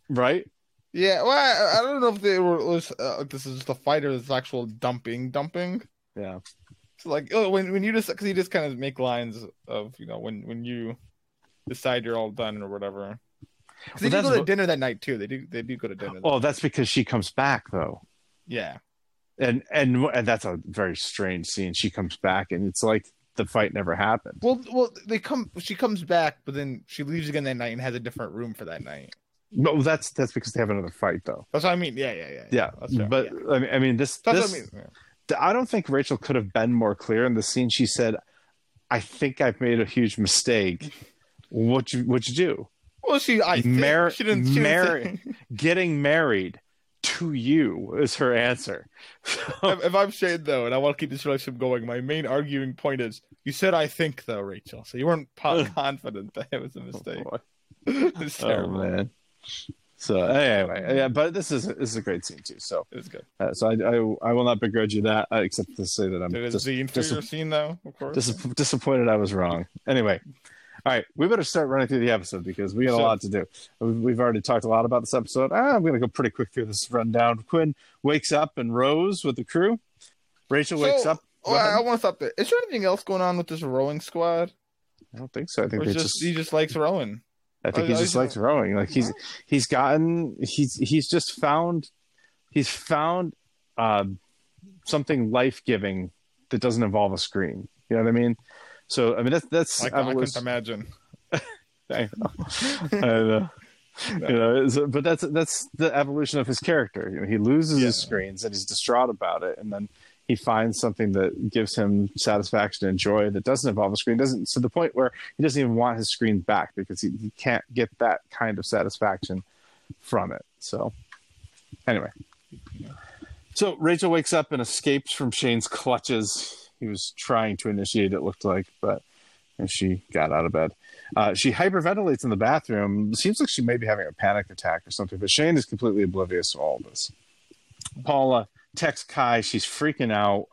Right? Yeah. Well, I, I don't know if they were. Uh, this is just a fight or this actual dumping, dumping. Yeah. So like, oh, when when you just because you just kind of make lines of you know when when you decide you're all done or whatever. Well, they do go to what... dinner that night too. They do they do go to dinner. Oh, that's because she comes back though. Yeah. And and and that's a very strange scene. She comes back and it's like the fight never happened. Well, well, they come. She comes back, but then she leaves again that night and has a different room for that night. No, that's that's because they have another fight though. That's what I mean. Yeah, yeah, yeah. Yeah, yeah. but yeah. I mean, I mean this. That's this, I, mean. yeah. I don't think Rachel could have been more clear in the scene. She said, "I think I've made a huge mistake. What you what you do?" Well, she I Mar- she didn't, she didn't getting married to you is her answer. if, if, I'm Shane though, and I want to keep this relationship going, my main arguing point is you said I think though, Rachel, so you weren't confident that it was a oh, mistake. Oh, it's terrible, oh, man. So anyway, yeah, but this is this is a great scene too. So it's good. Uh, so I, I, I will not begrudge you that, uh, except to say that I'm it is dis- the inferior dis- scene though. Of course, dis- disappointed I was wrong. Anyway, all right, we better start running through the episode because we got a lot to do. We've already talked a lot about this episode. Ah, I'm going to go pretty quick through this rundown. Quinn wakes up and rows with the crew. Rachel so, wakes up. Well, I, I want to stop there. Is there anything else going on with this rowing squad? I don't think so. I think just, just he just likes rowing. I think he just likes rowing. Like he's he's gotten he's he's just found he's found uh, something life giving that doesn't involve a screen. You know what I mean? So I mean that's that's I, I couldn't imagine. I know. I know. No. You know, but that's that's the evolution of his character. You know, he loses yeah. his screens and he's distraught about it, and then he finds something that gives him satisfaction and joy that doesn't involve a screen. Doesn't to the point where he doesn't even want his screen back because he, he can't get that kind of satisfaction from it. So, anyway, so Rachel wakes up and escapes from Shane's clutches he was trying to initiate. It looked like, but and she got out of bed. Uh, she hyperventilates in the bathroom. Seems like she may be having a panic attack or something. But Shane is completely oblivious to all this. Paula texts Kai. She's freaking out.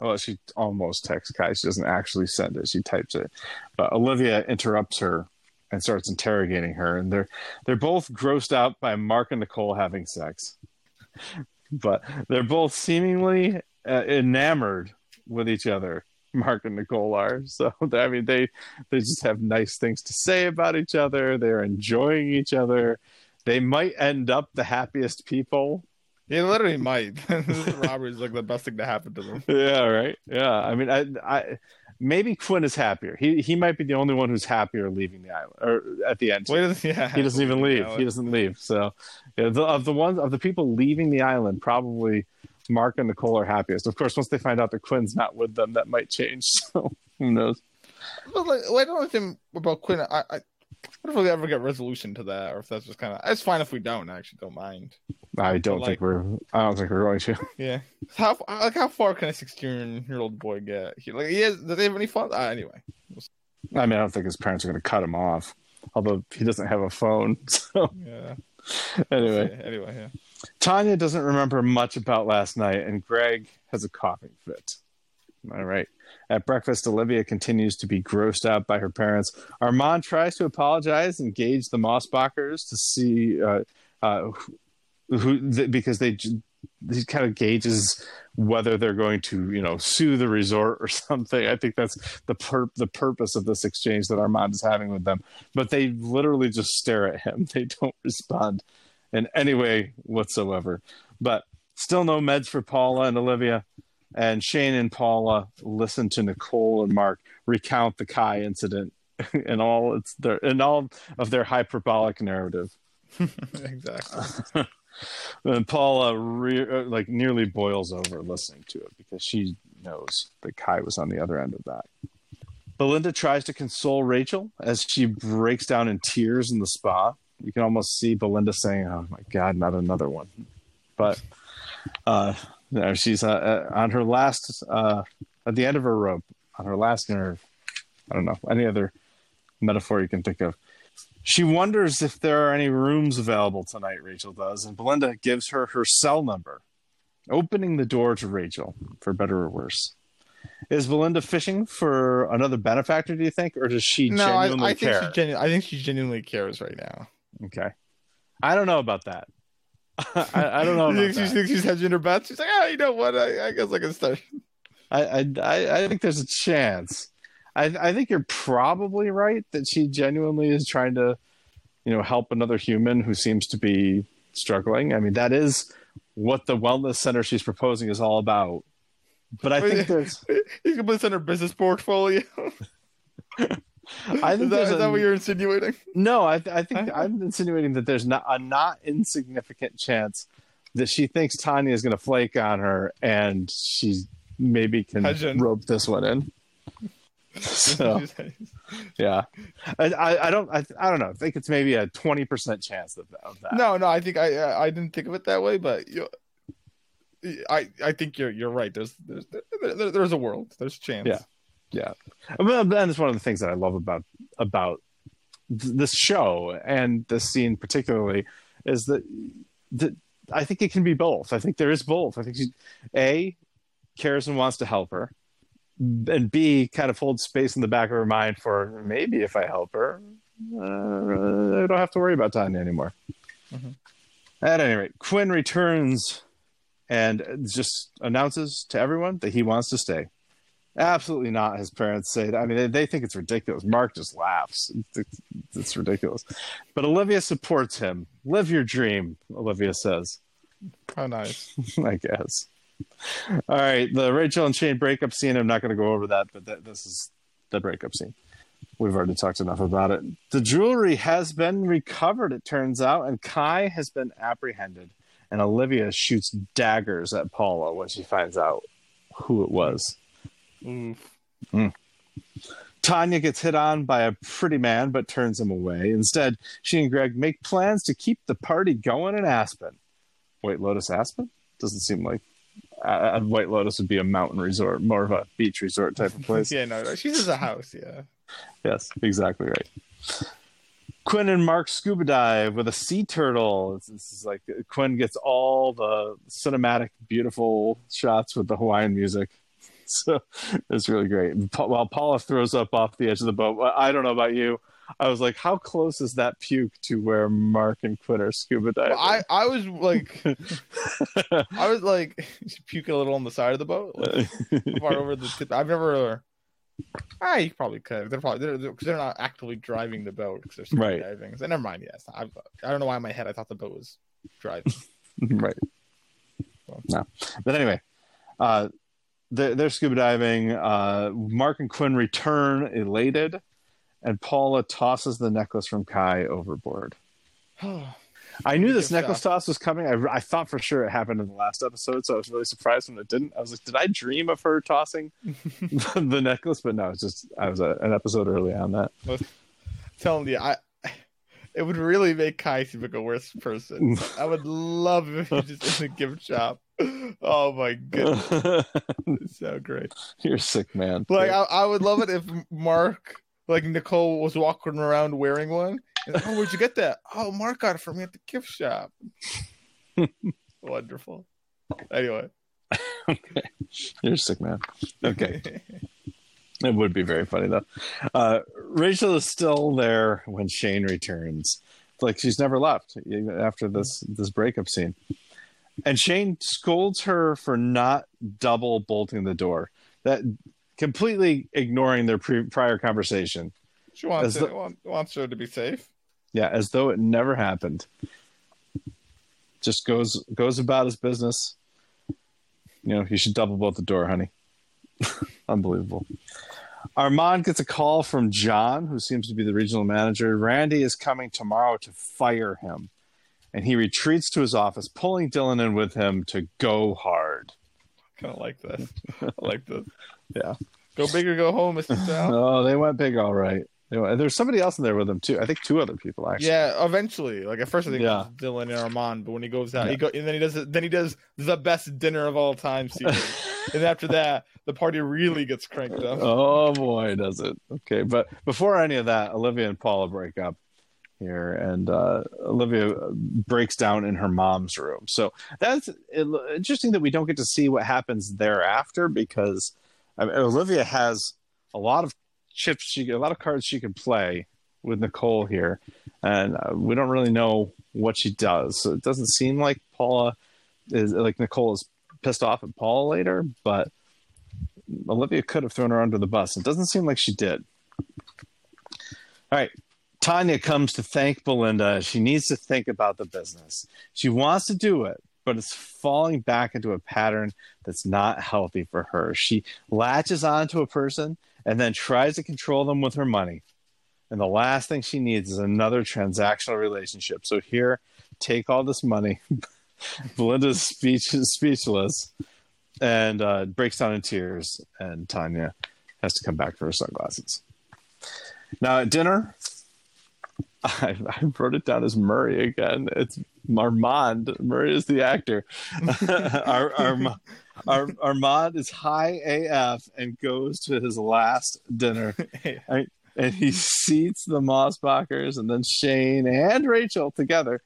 Well, she almost texts Kai. She doesn't actually send it. She types it. But Olivia interrupts her and starts interrogating her. And they're they're both grossed out by Mark and Nicole having sex. but they're both seemingly uh, enamored with each other. Mark and Nicole are. So I mean, they they just have nice things to say about each other. They're enjoying each other. They might end up the happiest people. Yeah, literally might. Robert is like the best thing to happen to them. Yeah, right. Yeah, I mean, I, I maybe Quinn is happier. He he might be the only one who's happier leaving the island or at the end. Wait, yeah, he doesn't even leave. He doesn't leave. So, yeah, the, of the ones of the people leaving the island, probably Mark and Nicole are happiest. Of course, once they find out that Quinn's not with them, that might change. So who knows? But like, well, I don't know think about Quinn. I, I what if we ever get resolution to that, or if that's just kind of? It's fine if we don't. I actually don't mind. I don't think we're. I don't think we're going to. Yeah. How like how far can a sixteen-year-old boy get? He, like he has. Do they have any fun? Uh, anyway. I mean, I don't think his parents are going to cut him off. Although he doesn't have a phone, so yeah. anyway, anyway, yeah. Tanya doesn't remember much about last night, and Greg has a coughing fit. All right. At breakfast, Olivia continues to be grossed out by her parents. Armond tries to apologize and gauge the Mossbachers to see uh, uh, who, who because they he kind of gauges whether they're going to you know sue the resort or something. I think that's the pur- the purpose of this exchange that Armond is having with them. But they literally just stare at him. They don't respond in any way whatsoever. But Still no meds for Paula and Olivia. And Shane and Paula listen to Nicole and Mark recount the Kai incident and all it's their in all of their hyperbolic narrative. exactly. and Paula re- uh, like nearly boils over listening to it because she knows that Kai was on the other end of that. Belinda tries to console Rachel as she breaks down in tears in the spa. You can almost see Belinda saying, "Oh my God, not another one." But uh, you know, she's uh, uh, on her last, uh, at the end of her rope, on her last nerve. I don't know any other metaphor you can think of. She wonders if there are any rooms available tonight. Rachel does, and Belinda gives her her cell number, opening the door to Rachel, for better or worse. Is Belinda fishing for another benefactor? Do you think, or does she no, genuinely I, I care? Think she genu- I think she genuinely cares right now. Okay, I don't know about that. I, I, don't know. you think she thinks she's hedging her bets? She's like, oh, you know what? I, I guess I can start. I, I I think there's a chance. I I think you're probably right that she genuinely is trying to, you know, help another human who seems to be struggling. I mean, that is what the wellness center she's proposing is all about. But I think there's You gonna put this in her business portfolio. I think is that, is a, that what you're insinuating? No, I, I think I, am insinuating that there's not a not insignificant chance that she thinks Tanya is going to flake on her, and she maybe can rope this one in. So, yeah, I, I, don't, I, I don't know. I think it's maybe a twenty percent chance of, of, that. No, no, I think I, I didn't think of it that way, but you, I, I think you're, you're right. There's, there's, there, there's a world. There's a chance. Yeah yeah. And it's one of the things that i love about about this show and this scene particularly is that, that i think it can be both. I think there is both. I think she a cares and wants to help her and b kind of holds space in the back of her mind for maybe if i help her uh, i don't have to worry about tanya anymore. Mm-hmm. at any rate quinn returns and just announces to everyone that he wants to stay Absolutely not. His parents say that. I mean, they, they think it's ridiculous. Mark just laughs. It's, it's, ridiculous. But Olivia supports him. Live your dream, Olivia says. How nice. I guess. All right. The Rachel and Shane breakup scene. I'm not going to go over that, but th- this is the breakup scene. We've already talked enough about it. The jewelry has been recovered, it turns out, and Kai has been apprehended. And Olivia shoots daggers at Paula when she finds out who it was. Mm. Mm. Tanya gets hit on by a pretty man, but turns him away. Instead, she and Greg make plans to keep the party going in Aspen. White Lotus Aspen? Doesn't seem like uh, White Lotus would be a mountain resort, more of a beach resort type of place. yeah, no, she has a house. Yeah. Yes, exactly right. Quinn and Mark scuba dive with a sea turtle. This is like Quinn gets all the cinematic, beautiful shots with the Hawaiian music. so it's really great. While Paula throws up off the edge of the boat, I don't know about you. I was like, how close is that puke to where Mark and Quinn are scuba diving? Well, I, I was like, I was like, puking a little on the side of the boat, like, far over the tip. I've never. Ah, you probably could. They're probably because they're, they're, not actively driving the boat because they're scuba right. diving. So never mind. Yes, I, I don't know why in my head I thought the boat was driving. right. So. No, but anyway, uh, they're, they're scuba diving. Uh, Mark and Quinn return elated, and Paula tosses the necklace from Kai overboard. I knew this necklace toss was coming. I, I thought for sure it happened in the last episode, so I was really surprised when it didn't. I was like, did I dream of her tossing the, the, necklace? But no, it's just I was a, an episode early on that. I'm telling you, I it would really make Kai seem like a worse person. I would love if he just in the gift shop oh my goodness, so great. You're sick, man. Like I, I, would love it if Mark, like Nicole, was walking around wearing one. And, oh, where'd you get that? Oh, Mark got it for me at the gift shop. Wonderful. Anyway, okay. You're sick, man. Okay. it would be very funny though. Uh, Rachel is still there when Shane returns. Like she's never left after this this breakup scene. And Shane scolds her for not double bolting the door. That completely ignoring their pre- prior conversation. She wants it, wants her to be safe. Yeah, as though it never happened. Just goes goes about his business. You know, you should double bolt the door, honey. Unbelievable. Armond gets a call from John, who seems to be the regional manager. Randy is coming tomorrow to fire him. And he retreats to his office, pulling Dylan in with him to go hard. Kind of like this. I like this. Yeah. Go big or go home, Mr. Sal. oh, they went big, all right. There's somebody else in there with him too. I think two other people actually. Yeah, eventually. Like at first, I think yeah. Dylan and Armond, but when he goes out, yeah. he go and then he does then he does the best dinner of all time and after that, the party really gets cranked up. Oh boy, does it? Okay, but before any of that, Olivia and Paula break up here, and uh, Olivia breaks down in her mom's room. So that's interesting that we don't get to see what happens thereafter because I mean, Olivia has a lot of chips she a lot of cards she can play with Nicole here, and uh, we don't really know what she does. So it doesn't seem like Paula is like Nicole is pissed off at Paula later, but Olivia could have thrown her under the bus. It doesn't seem like she did. All right. Tanya comes to thank Belinda. She needs to think about the business. She wants to do it, but it's falling back into a pattern that's not healthy for her. She latches onto a person and then tries to control them with her money. And the last thing she needs is another transactional relationship. So here, take all this money. Belinda's speech speechless and uh, breaks down in tears, and Tanya has to come back for her sunglasses. Now at dinner, I, I wrote it down as Murray again. It's Armond. Murray is the actor. our, our, our, Armond is high AF and goes to his last dinner. I, and he seats the Mossbachers and then Shane and Rachel together.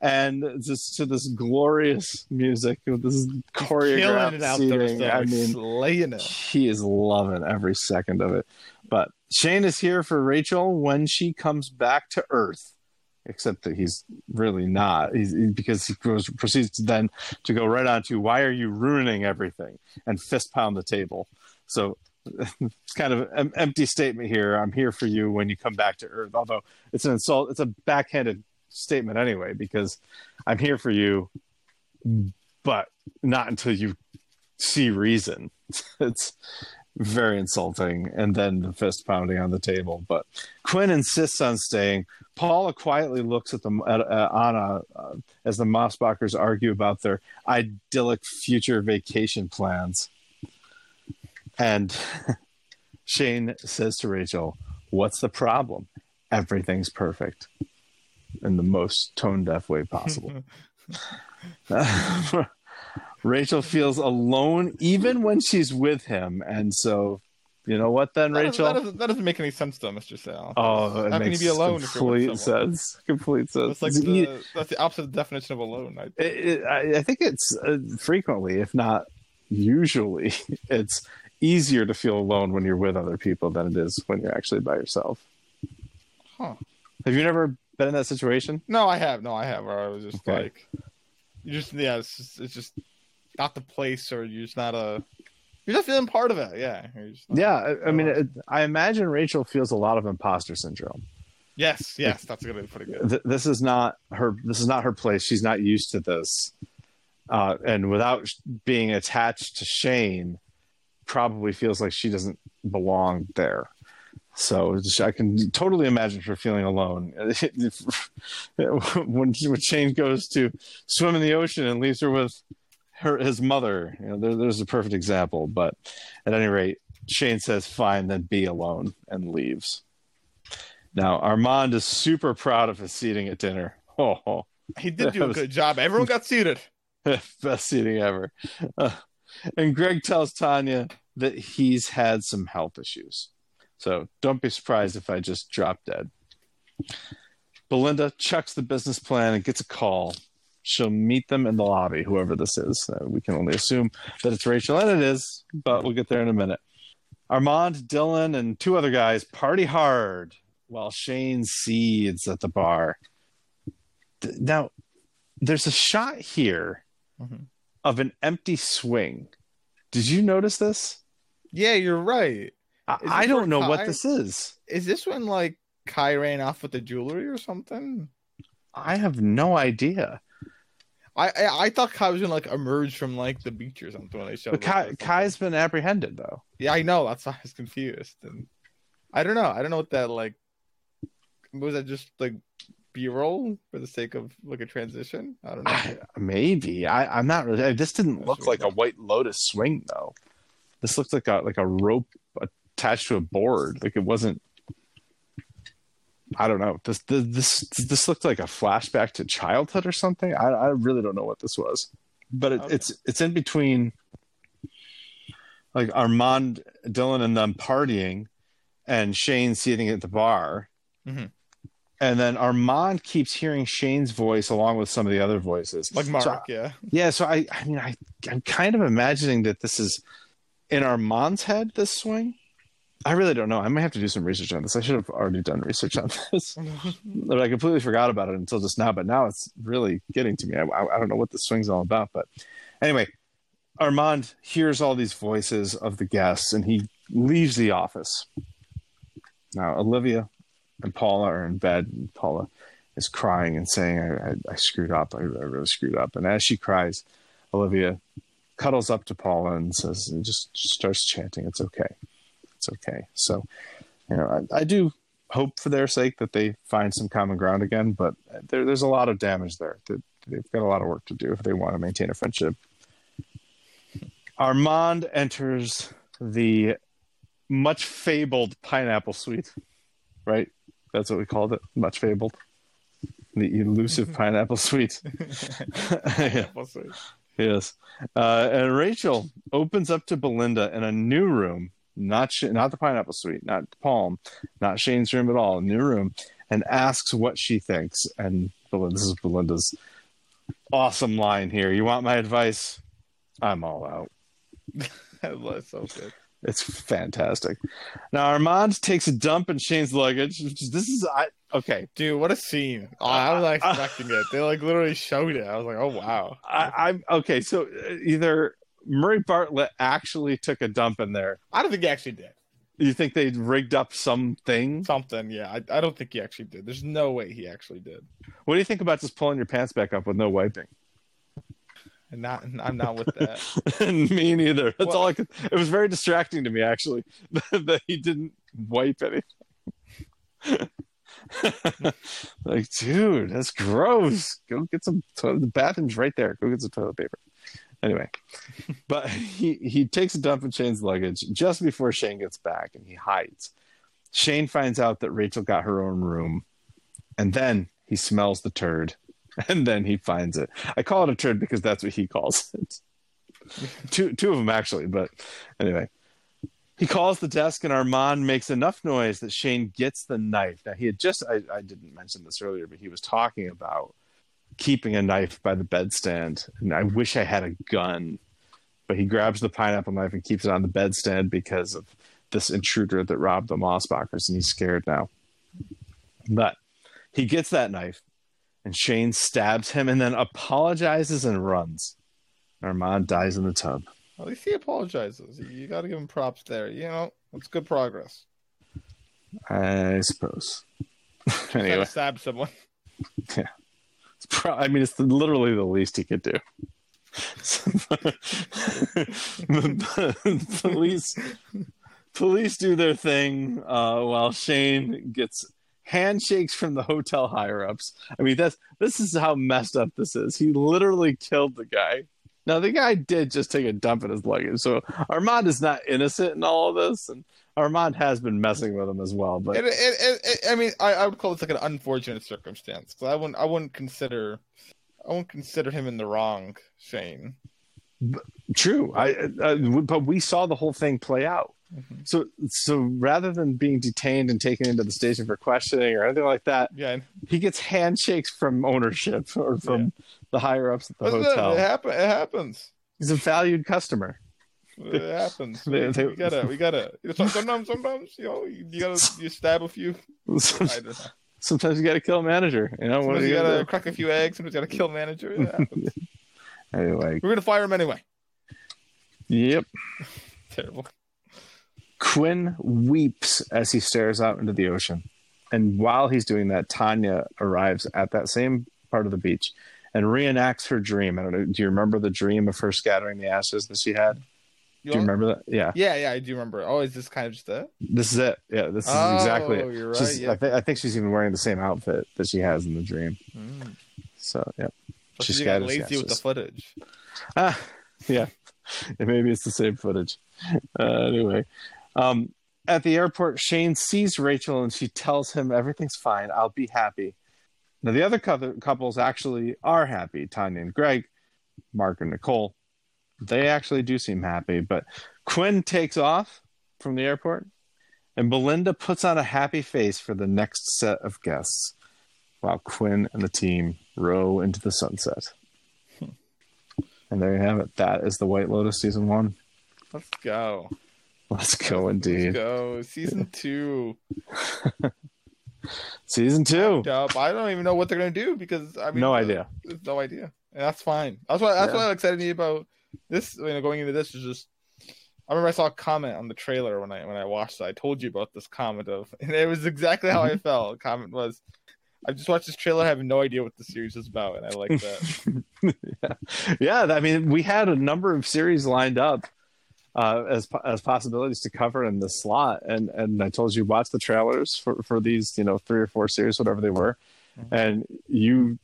And just to this glorious music, this choreographed seating. There, I mean, slaying it. He is loving every second of it. But Shane is here for Rachel when she comes back to Earth except that he's really not. He's, because he goes proceeds to then to go right on to why are you ruining everything? and fist pound the table. So it's kind of an empty statement here. I'm here for you when you come back to earth. Although it's an insult it's a backhanded statement anyway because i'm here for you but not until you see reason. It's very insulting. And then the fist pounding on the table. But quinn insists on staying. Paula quietly looks at the at, uh, anna uh, as the mossbachers argue about their idyllic future vacation plans. And shane says to rachel what's the problem? Everything's perfect in the most tone deaf way possible Rachel feels alone even when she's with him, and so you know what then, that Rachel? Doesn't, that, doesn't, that doesn't make any sense though, Mr. Sal. Oh, it How makes can you be alone complete sense. Complete sense. That's like the, that's the opposite definition of alone. I, it, it, I, I think it's uh, frequently, if not usually, it's easier to feel alone when you're with other people than it is when you're actually by yourself. Huh? Have you never been in that situation? No, I have. No, I have. Where I was just okay. like, you just yeah, it's just, it's just not the place or you're just not a you're not feeling part of it. Yeah. yeah. I, I mean, it, I imagine Rachel feels a lot of imposter syndrome. Yes. Yes. That's going to be pretty good. Th- this is not her. This is not her place. She's not used to this. Uh, and without being attached to Shane, probably feels like she doesn't belong there. So I can totally imagine her feeling alone when when Shane goes to swim in the ocean and leaves her with her his mother. You know, there, there's a perfect example. But at any rate, Shane says, "Fine, then be alone," and leaves. Now Armond is super proud of his seating at dinner. Oh, he did do a good job. Everyone got seated. Best seating ever. Uh, and Greg tells Tanya that he's had some health issues. So don't be surprised if I just drop dead. Belinda chucks the business plan and gets a call she'll meet them in the lobby, whoever this is. Uh, we can only assume that it's Rachel, and it is, but we'll get there in a minute. Armond, Dylan, and two other guys party hard while Shane seeds at the bar. Now, there's a shot here mm-hmm. of an empty swing. Did you notice this? Yeah, you're right. I, I don't know Kai? what this is. Is this when like Kai ran off with the jewelry or something? I have no idea. I, I, I thought Kai was gonna like emerge from like the beach or something when they showed. But Kai, Kai's been apprehended though. Yeah, I know. That's why I was confused, and I don't know. I don't know what that like. Was that just like B-roll for the sake of like a transition? I don't know. I, maybe I, I'm not really. This didn't look like a White Lotus swing though. This looked like a like a rope attached to a board. Like it wasn't. I don't know. This this this looked like a flashback to childhood or something. I I really don't know what this was, but it, okay. it's it's in between. Like Armond, Dylan, and them partying, and Shane sitting at the bar, mm-hmm. and then Armond keeps hearing Shane's voice along with some of the other voices, like Mark. So, yeah, yeah. So I, I mean, I, I'm kind of imagining that this is in Armond's head. This swing, I really don't know. I might have to do some research on this. I should have already done research on this, but I completely forgot about it until just now. But now it's really getting to me. I, I, don't know what the swing's all about. But anyway, Armond hears all these voices of the guests, and he leaves the office. Now Olivia and Paula are in bed, and Paula is crying and saying, "I, I, I screwed up. I, I really screwed up." And as she cries, Olivia cuddles up to Paula and says, and just, just starts chanting, "It's okay." Okay. So, you know, I, I, do hope for their sake that they find some common ground again, but there, there's a lot of damage there. They've got a lot of work to do if they want to maintain a friendship. Armond enters the much fabled pineapple suite, right? That's what we called it. Much fabled. The elusive pineapple suite. pineapple suite. Yes. Uh, and Rachel opens up to Belinda in a new room not Sh- not the pineapple suite, not Palm, not Shane's room at all, new room, and asks what she thinks. And Belinda, this is Belinda's awesome line here. You want my advice? I'm all out. That's so good. It's fantastic. Now Armond takes a dump in Shane's luggage. This is I okay, dude. What a scene! Oh, I was not expecting it. They like literally showed it. I was like, oh wow. I, am okay. So uh, either Murray Bartlett actually took a dump in there. I don't think he actually did. You think they rigged up something? Something, yeah. I, I don't think he actually did. There's no way he actually did. What do you think about just pulling your pants back up with no wiping? And not, I'm not with that. me neither. That's well, all I could. It was very distracting to me actually that he didn't wipe anything. like, dude, that's gross. Go get some. The bathroom's right there. Go get some toilet paper. Anyway, but he he takes a dump in Shane's luggage just before Shane gets back, and he hides. Shane finds out that Rachel got her own room, and then he smells the turd, and then he finds it. I call it a turd because that's what he calls it. two two of them actually, but anyway. He calls the desk and Armond makes enough noise that Shane gets the knife. Now he had just I, I didn't mention this earlier, but he was talking about keeping a knife by the bedstand, and I wish I had a gun. But he grabs the pineapple knife and keeps it on the bedstand because of this intruder that robbed the Mossbachers, and he's scared now. But he gets that knife, and Shane stabs him and then apologizes and runs. Armond dies in the tub. At least he apologizes. You got to give him props there. You know, it's good progress. I suppose. anyway, stab someone. Yeah. Pro- I mean, it's literally the least he could do. police police do their thing uh, while Shane gets handshakes from the hotel higher ups. I mean, that's this is how messed up this is. He literally killed the guy. Now the guy did just take a dump in his luggage, so Armond is not innocent in all of this, and Armond has been messing with him as well. But it, it, it, I mean, I, I, would call this like an unfortunate circumstance because I wouldn't, I wouldn't consider, I wouldn't consider him in the wrong, Shane. But, true, I, uh, but we saw the whole thing play out. Mm-hmm. So, so rather than being detained and taken into the station for questioning or anything like that, yeah, he gets handshakes from ownership or from yeah. the higher ups at the but hotel. It, happen, it happens. He's a valued customer. It happens. they, they, we gotta, we gotta. Sometimes, sometimes, you know, you, you gotta, you stab a few. Sometimes you gotta kill a manager. You know, sometimes you, you gotta, gotta crack a few eggs. Sometimes you gotta kill a manager. anyway, we're gonna fire him anyway. Yep. Terrible. Quinn weeps as he stares out into the ocean. And while he's doing that, Tanya arrives at that same part of the beach and reenacts her dream. I don't know. Do you remember the dream of her scattering the ashes that she had? Do you remember that? Yeah. Yeah, yeah, I do remember. Oh, is this kind of just it? This is it. Yeah, this is oh, exactly it. You're right. Yeah. I, th- I, think she's even wearing the same outfit that she has in the dream. Mm. So, yeah. But she's got lazy with the footage. Ah, yeah. Maybe it's the same footage. Uh, anyway, um, at the airport, Shane sees Rachel and she tells him everything's fine. I'll be happy. Now, the other couples actually are happy Tanya and Greg, Mark and Nicole. They actually do seem happy, but Quinn takes off from the airport and Belinda puts on a happy face for the next set of guests while Quinn and the team row into the sunset. Hmm. And there you have it. That is the White Lotus season one. Let's go. Let's go indeed. Let's go. Season two. Season two. I don't even know what they're gonna do because I mean, no idea. No idea. And that's fine. That's why. That's yeah. why I'm excited me about this. You know, going into this is just. I remember I saw a comment on the trailer when I when I watched it. I told you about this comment of, and it was exactly how I mm-hmm. felt. The comment was, I just watched this trailer. I have no idea what the series is about, and I like that. yeah. yeah, I mean, we had a number of series lined up uh, as as possibilities to cover in the slot. And and I told you watch the trailers for for these you know three or four series, whatever they were, mm-hmm. and you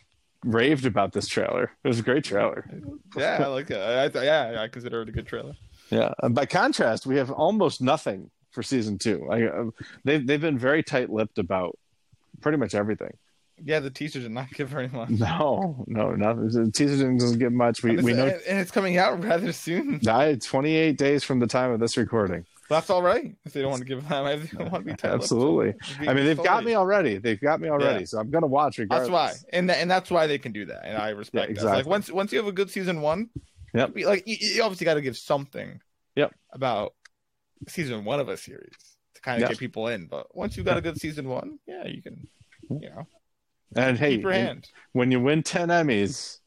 raved about this trailer. It was a great trailer. yeah, I like it. I, I, yeah, I consider it a good trailer. Yeah. And by contrast, we have almost nothing for season two. Like, uh, they've they've been very tight lipped about pretty much everything. Yeah, the teaser did not give very much. No, no, nothing. The teaser doesn't give much. We we know, and it's coming out rather soon. Twenty eight days from the time of this recording. That's all right. If they don't want to give them, if they don't want to be absolutely. I mean, they've got me already. They've got me already. Yeah. So I'm gonna watch regardless. That's why, and th- and that's why they can do that, and I respect yeah, exactly. that. Like once once you have a good season one, yep. Like you, you obviously got to give something. Yep. About season one of a series to kind of yep. get people in, but once you've got a good season one, yeah, you can, you know. And hey, when you win 10 Emmys,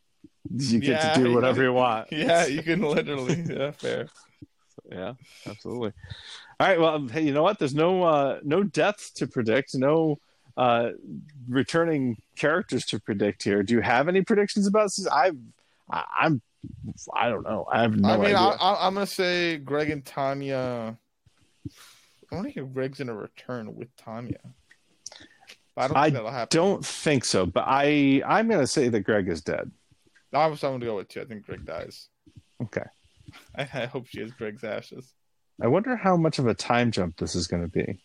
you get yeah, to do whatever you want. Yeah, you can literally. Yeah, fair. Yeah, absolutely. All right. Well, hey, you know what? There's no uh, no deaths to predict. No uh, returning characters to predict here. Do you have any predictions about this? I, I I'm I don't know. I have no I mean, idea. I, am gonna say Greg and Tanya. I want to hear Greg's gonna return with Tanya. I don't think I that'll happen. don't think so, but I I'm gonna say that Greg is dead. I was going to go with two. I think Greg dies. Okay. I, I hope she has Greg's ashes. I wonder how much of a time jump this is going to be.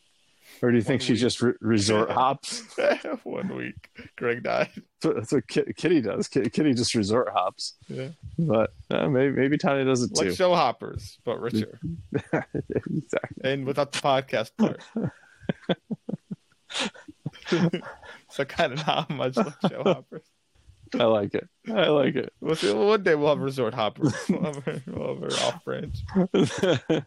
Or do you One think week. she just re- resort hops? One week, Greg died. So, that's what Kitty does. Kitty just resort hops. Yeah, but uh, maybe maybe Tanya does it like too. show hoppers, but richer. exactly. And without the podcast part. so kind of not much like show hoppers. I like it. I like it. We'll see, one day we'll have resort hoppers. We'll have, our, we'll have off branch.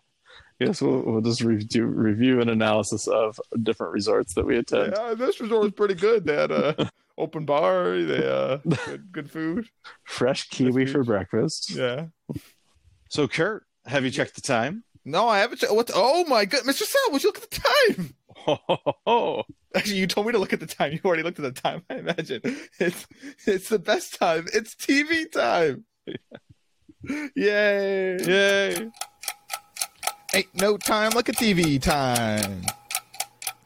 yes, we'll, we'll just review review and analysis of different resorts that we attend. Yeah, this resort was pretty good. They had a open bar. They uh good, good food. Fresh kiwi for breakfast. Yeah. So, Kurt, have you checked the time? No, I haven't. What? Oh my god, Mr. Sal, would you look at the time? Oh, Actually, you told me to look at the time. You already looked at the time. I imagine it's it's the best time. It's TV time. Yay! Yay! Ain't no time like a TV time.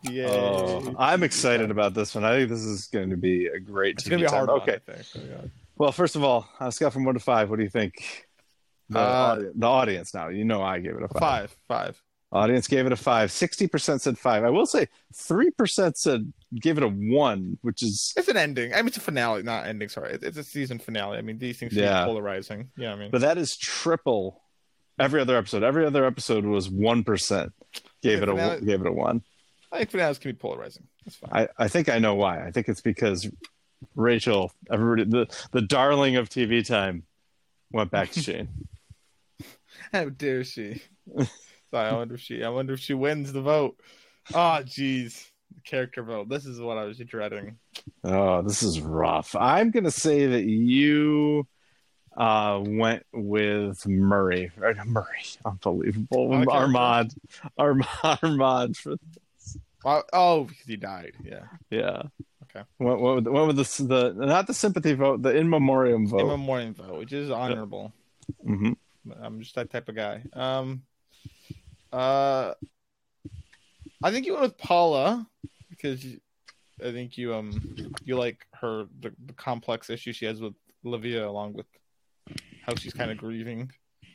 Yay! Oh, I'm excited about this one. I think this is going to be a great. It's going to be a hard Okay. One, oh, well, first of all, on a scale from one to five, what do you think? The, uh, audience, the audience now. You know, I gave it a five. Five. Five. Audience gave it a five. Sixty percent said five. I will say three percent said give it a one, which is it's an ending. I mean, it's a finale, not ending. Sorry, it's a season finale. I mean, these things yeah. polarizing. Yeah, I mean, but that is triple every other episode. Every other episode was one percent. Gave it finale, a gave it a one. I think finales can be polarizing. That's fine. I, I think I know why. I think it's because Rachel, everybody, the the darling of TV time, went back to Shane. How dare she? I wonder if she. I wonder if she wins the vote. Oh, jeez, character vote. This is what I was dreading. Oh, this is rough. I'm gonna say that you uh, went with Murray. Murray, unbelievable. Oh, Armond, Armond, Armond for this. Oh, because he died. Yeah. Yeah. Okay. What what what would the the not the sympathy vote, the in memoriam vote? In memoriam vote, which is honorable. Mm-hmm. I'm just that type of guy. Um, uh, I think you went with Paula because I think you um you like her the, the complex issue she has with Olivia along with how she's kind of grieving.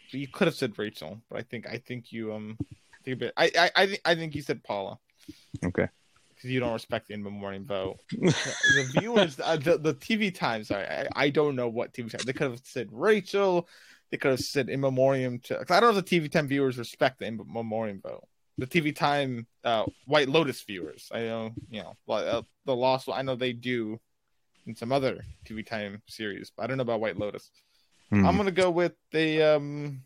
So you could have said Rachel, but I think I think you um think a bit. I I I think I think you said Paula. Okay. Because you don't respect the in the morning vote. the viewers, uh, the the TV time. Sorry, I, I don't know what TV time. They could have said Rachel. They could have said in memoriam to. I don't know if the TV time viewers respect the in memoriam vote. The TV time uh, White Lotus viewers. I know, you know, uh, the Lost. I know they do in some other TV time series, but I don't know about White Lotus. Hmm. I'm gonna go with the. um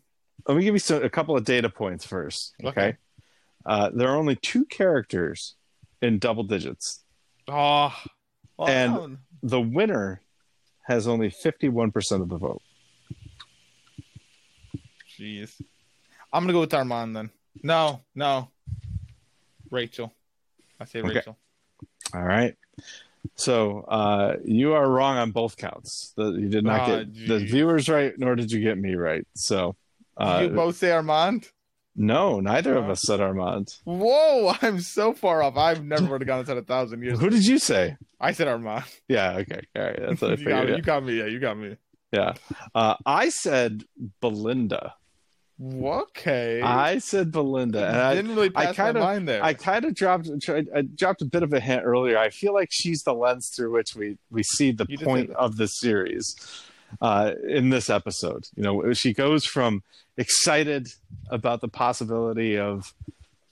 Let me give you some, a couple of data points first. Okay. okay. Uh, there are only two characters in double digits. Oh, well, and the winner has only 51% of the vote. Jeez. I'm to go with Armond then. No, no. Rachel. I say Rachel. Okay. All right. So uh, you are wrong on both counts. The, you did not oh, get geez. the viewers right, nor did you get me right. So uh, you both say Armond. No, neither of us said Armond. Whoa, I'm so far off. I've never would have gone to a thousand years. Who did you say? I said Armond. Yeah, okay. All right. That's what I figured. you, got, you got me. Yeah, you got me. Yeah. Uh, I said Belinda. Okay. I said Belinda. And I didn't really pass I kind of, mind there. I kind of dropped I dropped a bit of a hint earlier. I feel like she's the lens through which we we see the you point of the series uh, in this episode. You know, she goes from excited about the possibility of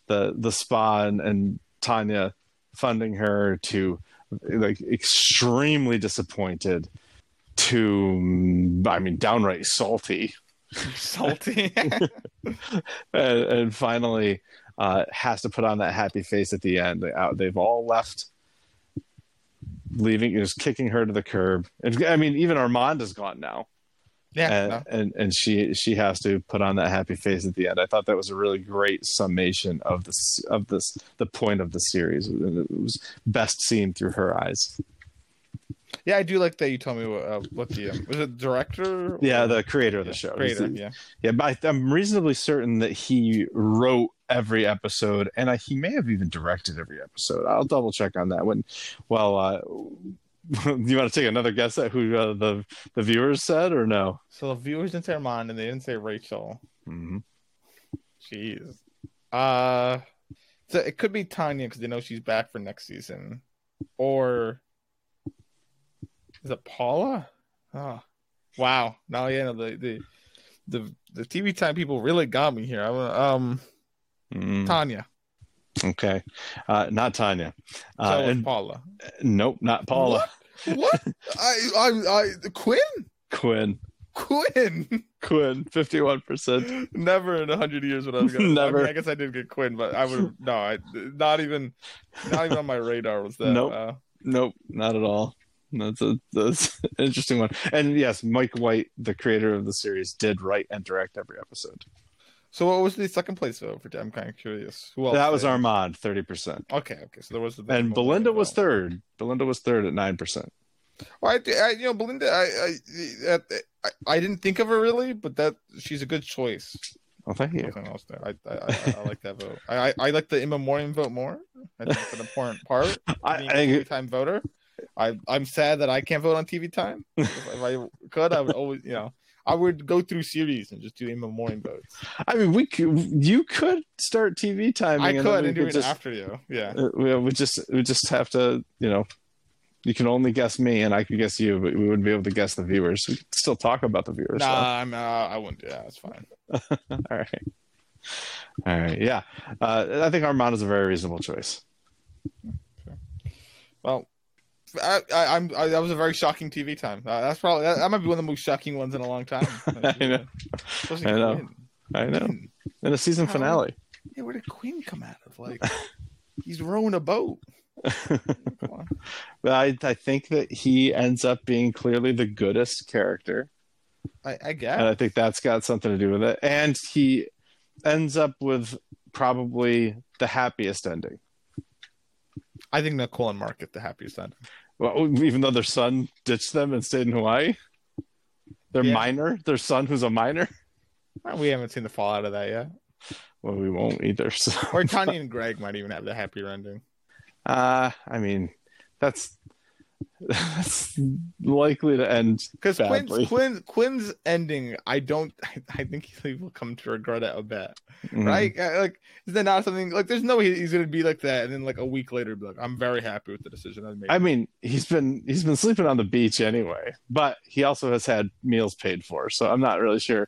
the the spa and, and Tanya funding her to like extremely disappointed to I mean downright salty salty and, and, finally uh, has to put on that happy face at the end they've all left leaving, just kicking her to the curb. And, I mean, even Armond is gone now. Yeah, and, no. and, and she she has to put on that happy face at the end. I thought that was a really great summation of this of this the point of the series. It was best seen through her eyes. Yeah, I do like that you told me what, uh, what the um, was it director? Or... Yeah, the creator of the yeah, show. Creator, yeah, yeah. But I, am reasonably certain that he wrote every episode, and I, he may have even directed every episode. I'll double check on that one. Well, uh, you want to take another guess at who uh, the the viewers said, or no? So the viewers didn't say Armond, and they didn't say Rachel. Mm-hmm. Jeez. Uh, so it could be Tanya because they know she's back for next season, or is it Paula? Oh, wow. Now, yeah, the the the the TV time people really got me here. I'm um, mm. Tanya. Okay, uh, not Tanya. Uh, so and Paula. Nope, not Paula. What? what? I, I, I, Quinn. Quinn. Quinn. Quinn, fifty-one percent. Never in a hundred years would I have Never. I, mean, I, guess I did get Quinn, but I would no. I not even, not even on my radar was that. Nope. Uh, nope. Not at all. That's a that's an interesting one. And yes, Mike White, the creator of the series, did write and direct every episode. So what was the second place vote For I'm kind of curious. Who else that was? Armond, thirty percent. Okay, okay. So there was the and Belinda was third. Belinda was third at nine percent. Well, I, I, you know, Belinda, I, I, I, I didn't think of her really, but that she's a good choice. Oh, thank you. Nothing else there. I, I, I, I like that vote. I, I, I like the in memoriam vote more. I think it's an important part. I, I, a time voter. I I'm sad that I can't vote on TV time. if, if I could, I would always, you know, I would go through series and just do in memoriam votes. I mean, we could, you could start TV time. I could and, do it just, after you. Yeah, uh, we just we just have to, you know, you can only guess me and I could guess you, but we wouldn't be able to guess the viewers. We could still talk about the viewers. Nah, so. I'm, uh, I wouldn't. Yeah, It's fine. All right. All right. Yeah. Uh, I think Armond is a very reasonable choice. Okay. Well, I, I, am that was a very shocking TV time. Uh, that's probably that, that, might be one of the most shocking ones in a long time. I know. I know. I know. In a season How, finale. Yeah, where did Quinn come out of? Like, he's rowing a boat. but I, I think that he ends up being clearly the goodest character. I, I guess. And I think that's got something to do with it. And he ends up with probably the happiest ending. I think Nicole and Mark get the happiest ending. Well, even though their son ditched them and stayed in Hawaii, their Yeah. minor, their son who's a minor. We haven't seen the fallout of that yet. Well, we won't either. So, Or Tanya and Greg might even have the happier ending. uh, I mean, that's that's likely to end Because badly. Quinn's, Quinn, Quinn's ending, I don't. I, I think he will come to regret it a bit, Mhm. right? Uh, Like, is that not something like? There's no way he's gonna be like that, and then like a week later, be like, "I'm very happy with the decision I made." I mean, he's been he's been sleeping on the beach anyway, but he also has had meals paid for, so I'm not really sure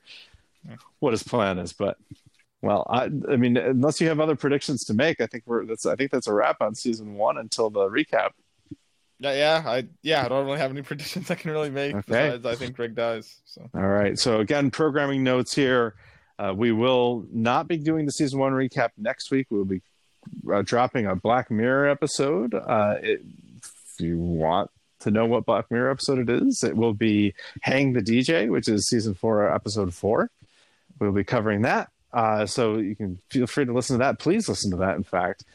what his plan is. But well, I I mean, unless you have other predictions to make, I think we're that's I think that's a wrap on season one until the recap. Yeah, yeah, I yeah, I don't really have any predictions I can really make. Okay. Besides, I think Greg dies. So All right. So again, programming notes here. Uh, we will not be doing the season one recap next week. We'll be uh, dropping a Black Mirror episode. Uh, it, if you want to know what Black Mirror episode it is, it will be Hang the DJ, which is season four, episode four. We'll be covering that. Uh, so you can feel free to listen to that. Please listen to that, in fact.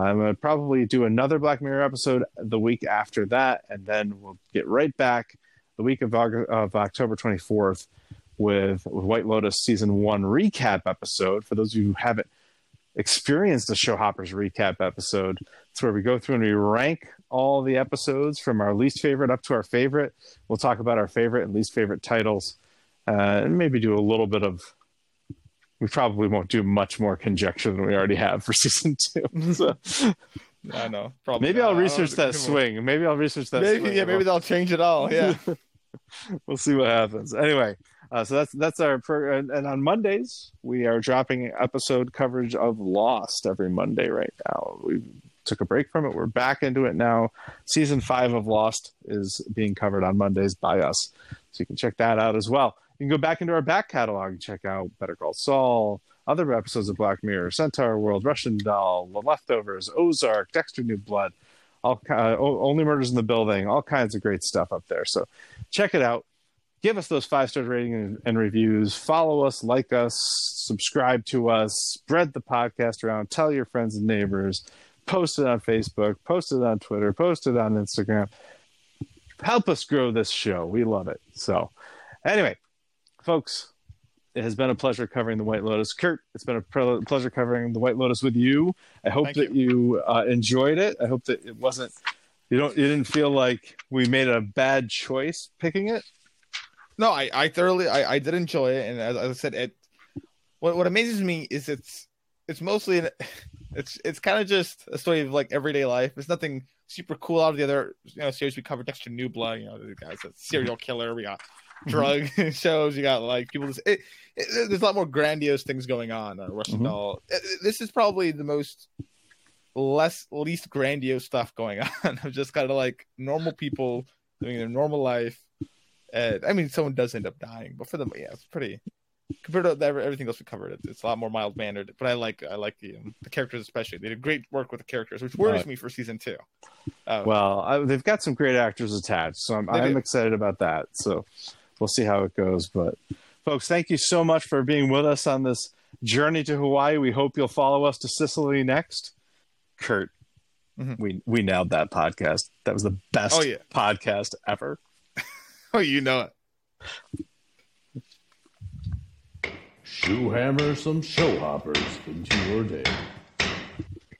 I'm going to probably do another Black Mirror episode the week after that, and then we'll get right back the week of, of October 24th with, with White Lotus season one recap episode. For those of you who haven't experienced the Show Hoppers recap episode, it's where we go through and we rank all the episodes from our least favorite up to our favorite. We'll talk about our favorite and least favorite titles, uh, and maybe do a little bit of. We probably won't do much more conjecture than we already have for season two. So I know. Probably. maybe not. I'll research that swing. Maybe I'll research that. Maybe swing. yeah, maybe they'll change it all. Yeah. we'll see what happens. Anyway, uh, so that's that's our pro- and, and on Mondays we are dropping episode coverage of Lost every Monday right now. We took a break from it. We're back into it now. Season five of Lost is being covered on Mondays by us, so you can check that out as well. You can go back into our back catalog and check out Better Call Saul, other episodes of Black Mirror, Centaurworld, Russian Doll, The Leftovers, Ozark, Dexter New Blood, all uh, Only Murders in the Building, all kinds of great stuff up there. So check it out. Give us those five star rating and, and reviews. Follow us, like us, subscribe to us, spread the podcast around, tell your friends and neighbors, post it on Facebook, post it on Twitter, post it on Instagram. Help us grow this show. We love it. So, anyway, folks, it has been a pleasure covering the White Lotus. Kurt, it's been a pre- pleasure covering the White Lotus with you. I hope Thank that you, uh, enjoyed it. I hope that it wasn't you don't you didn't feel like we made a bad choice picking it. No, I, I thoroughly I, I did enjoy it, and as, as I said, it what what amazes me is it's it's mostly an, it's it's kind of just a story of like everyday life. It's nothing super cool out of the other you know series we covered. Dexter New Blood, you know, the guy's a serial killer. We got drug shows. You got like people. Just, it, it, there's a lot more grandiose things going on. Uh, Russian Mhm. Doll. It- it- this is probably the most less least grandiose stuff going on I'm just kind of like normal people doing their normal life. And I mean, someone does end up dying, but for them, yeah, it's pretty compared to everything else we covered. It's a lot more mild mannered. But I like I like the um, the characters especially. They did great work with the characters, which worries Right. me for season two. Uh, Well, I, they've got some great actors attached, so I'm, I'm excited about that. So we'll see how it goes. But folks, thank you so much for being with us on this journey to Hawaii. We hope you'll follow us to Sicily next. Kurt, Mhm. we we nailed that podcast. That was the best Oh, yeah. podcast ever. oh, you know it. Shoe hammer some show hoppers into your day.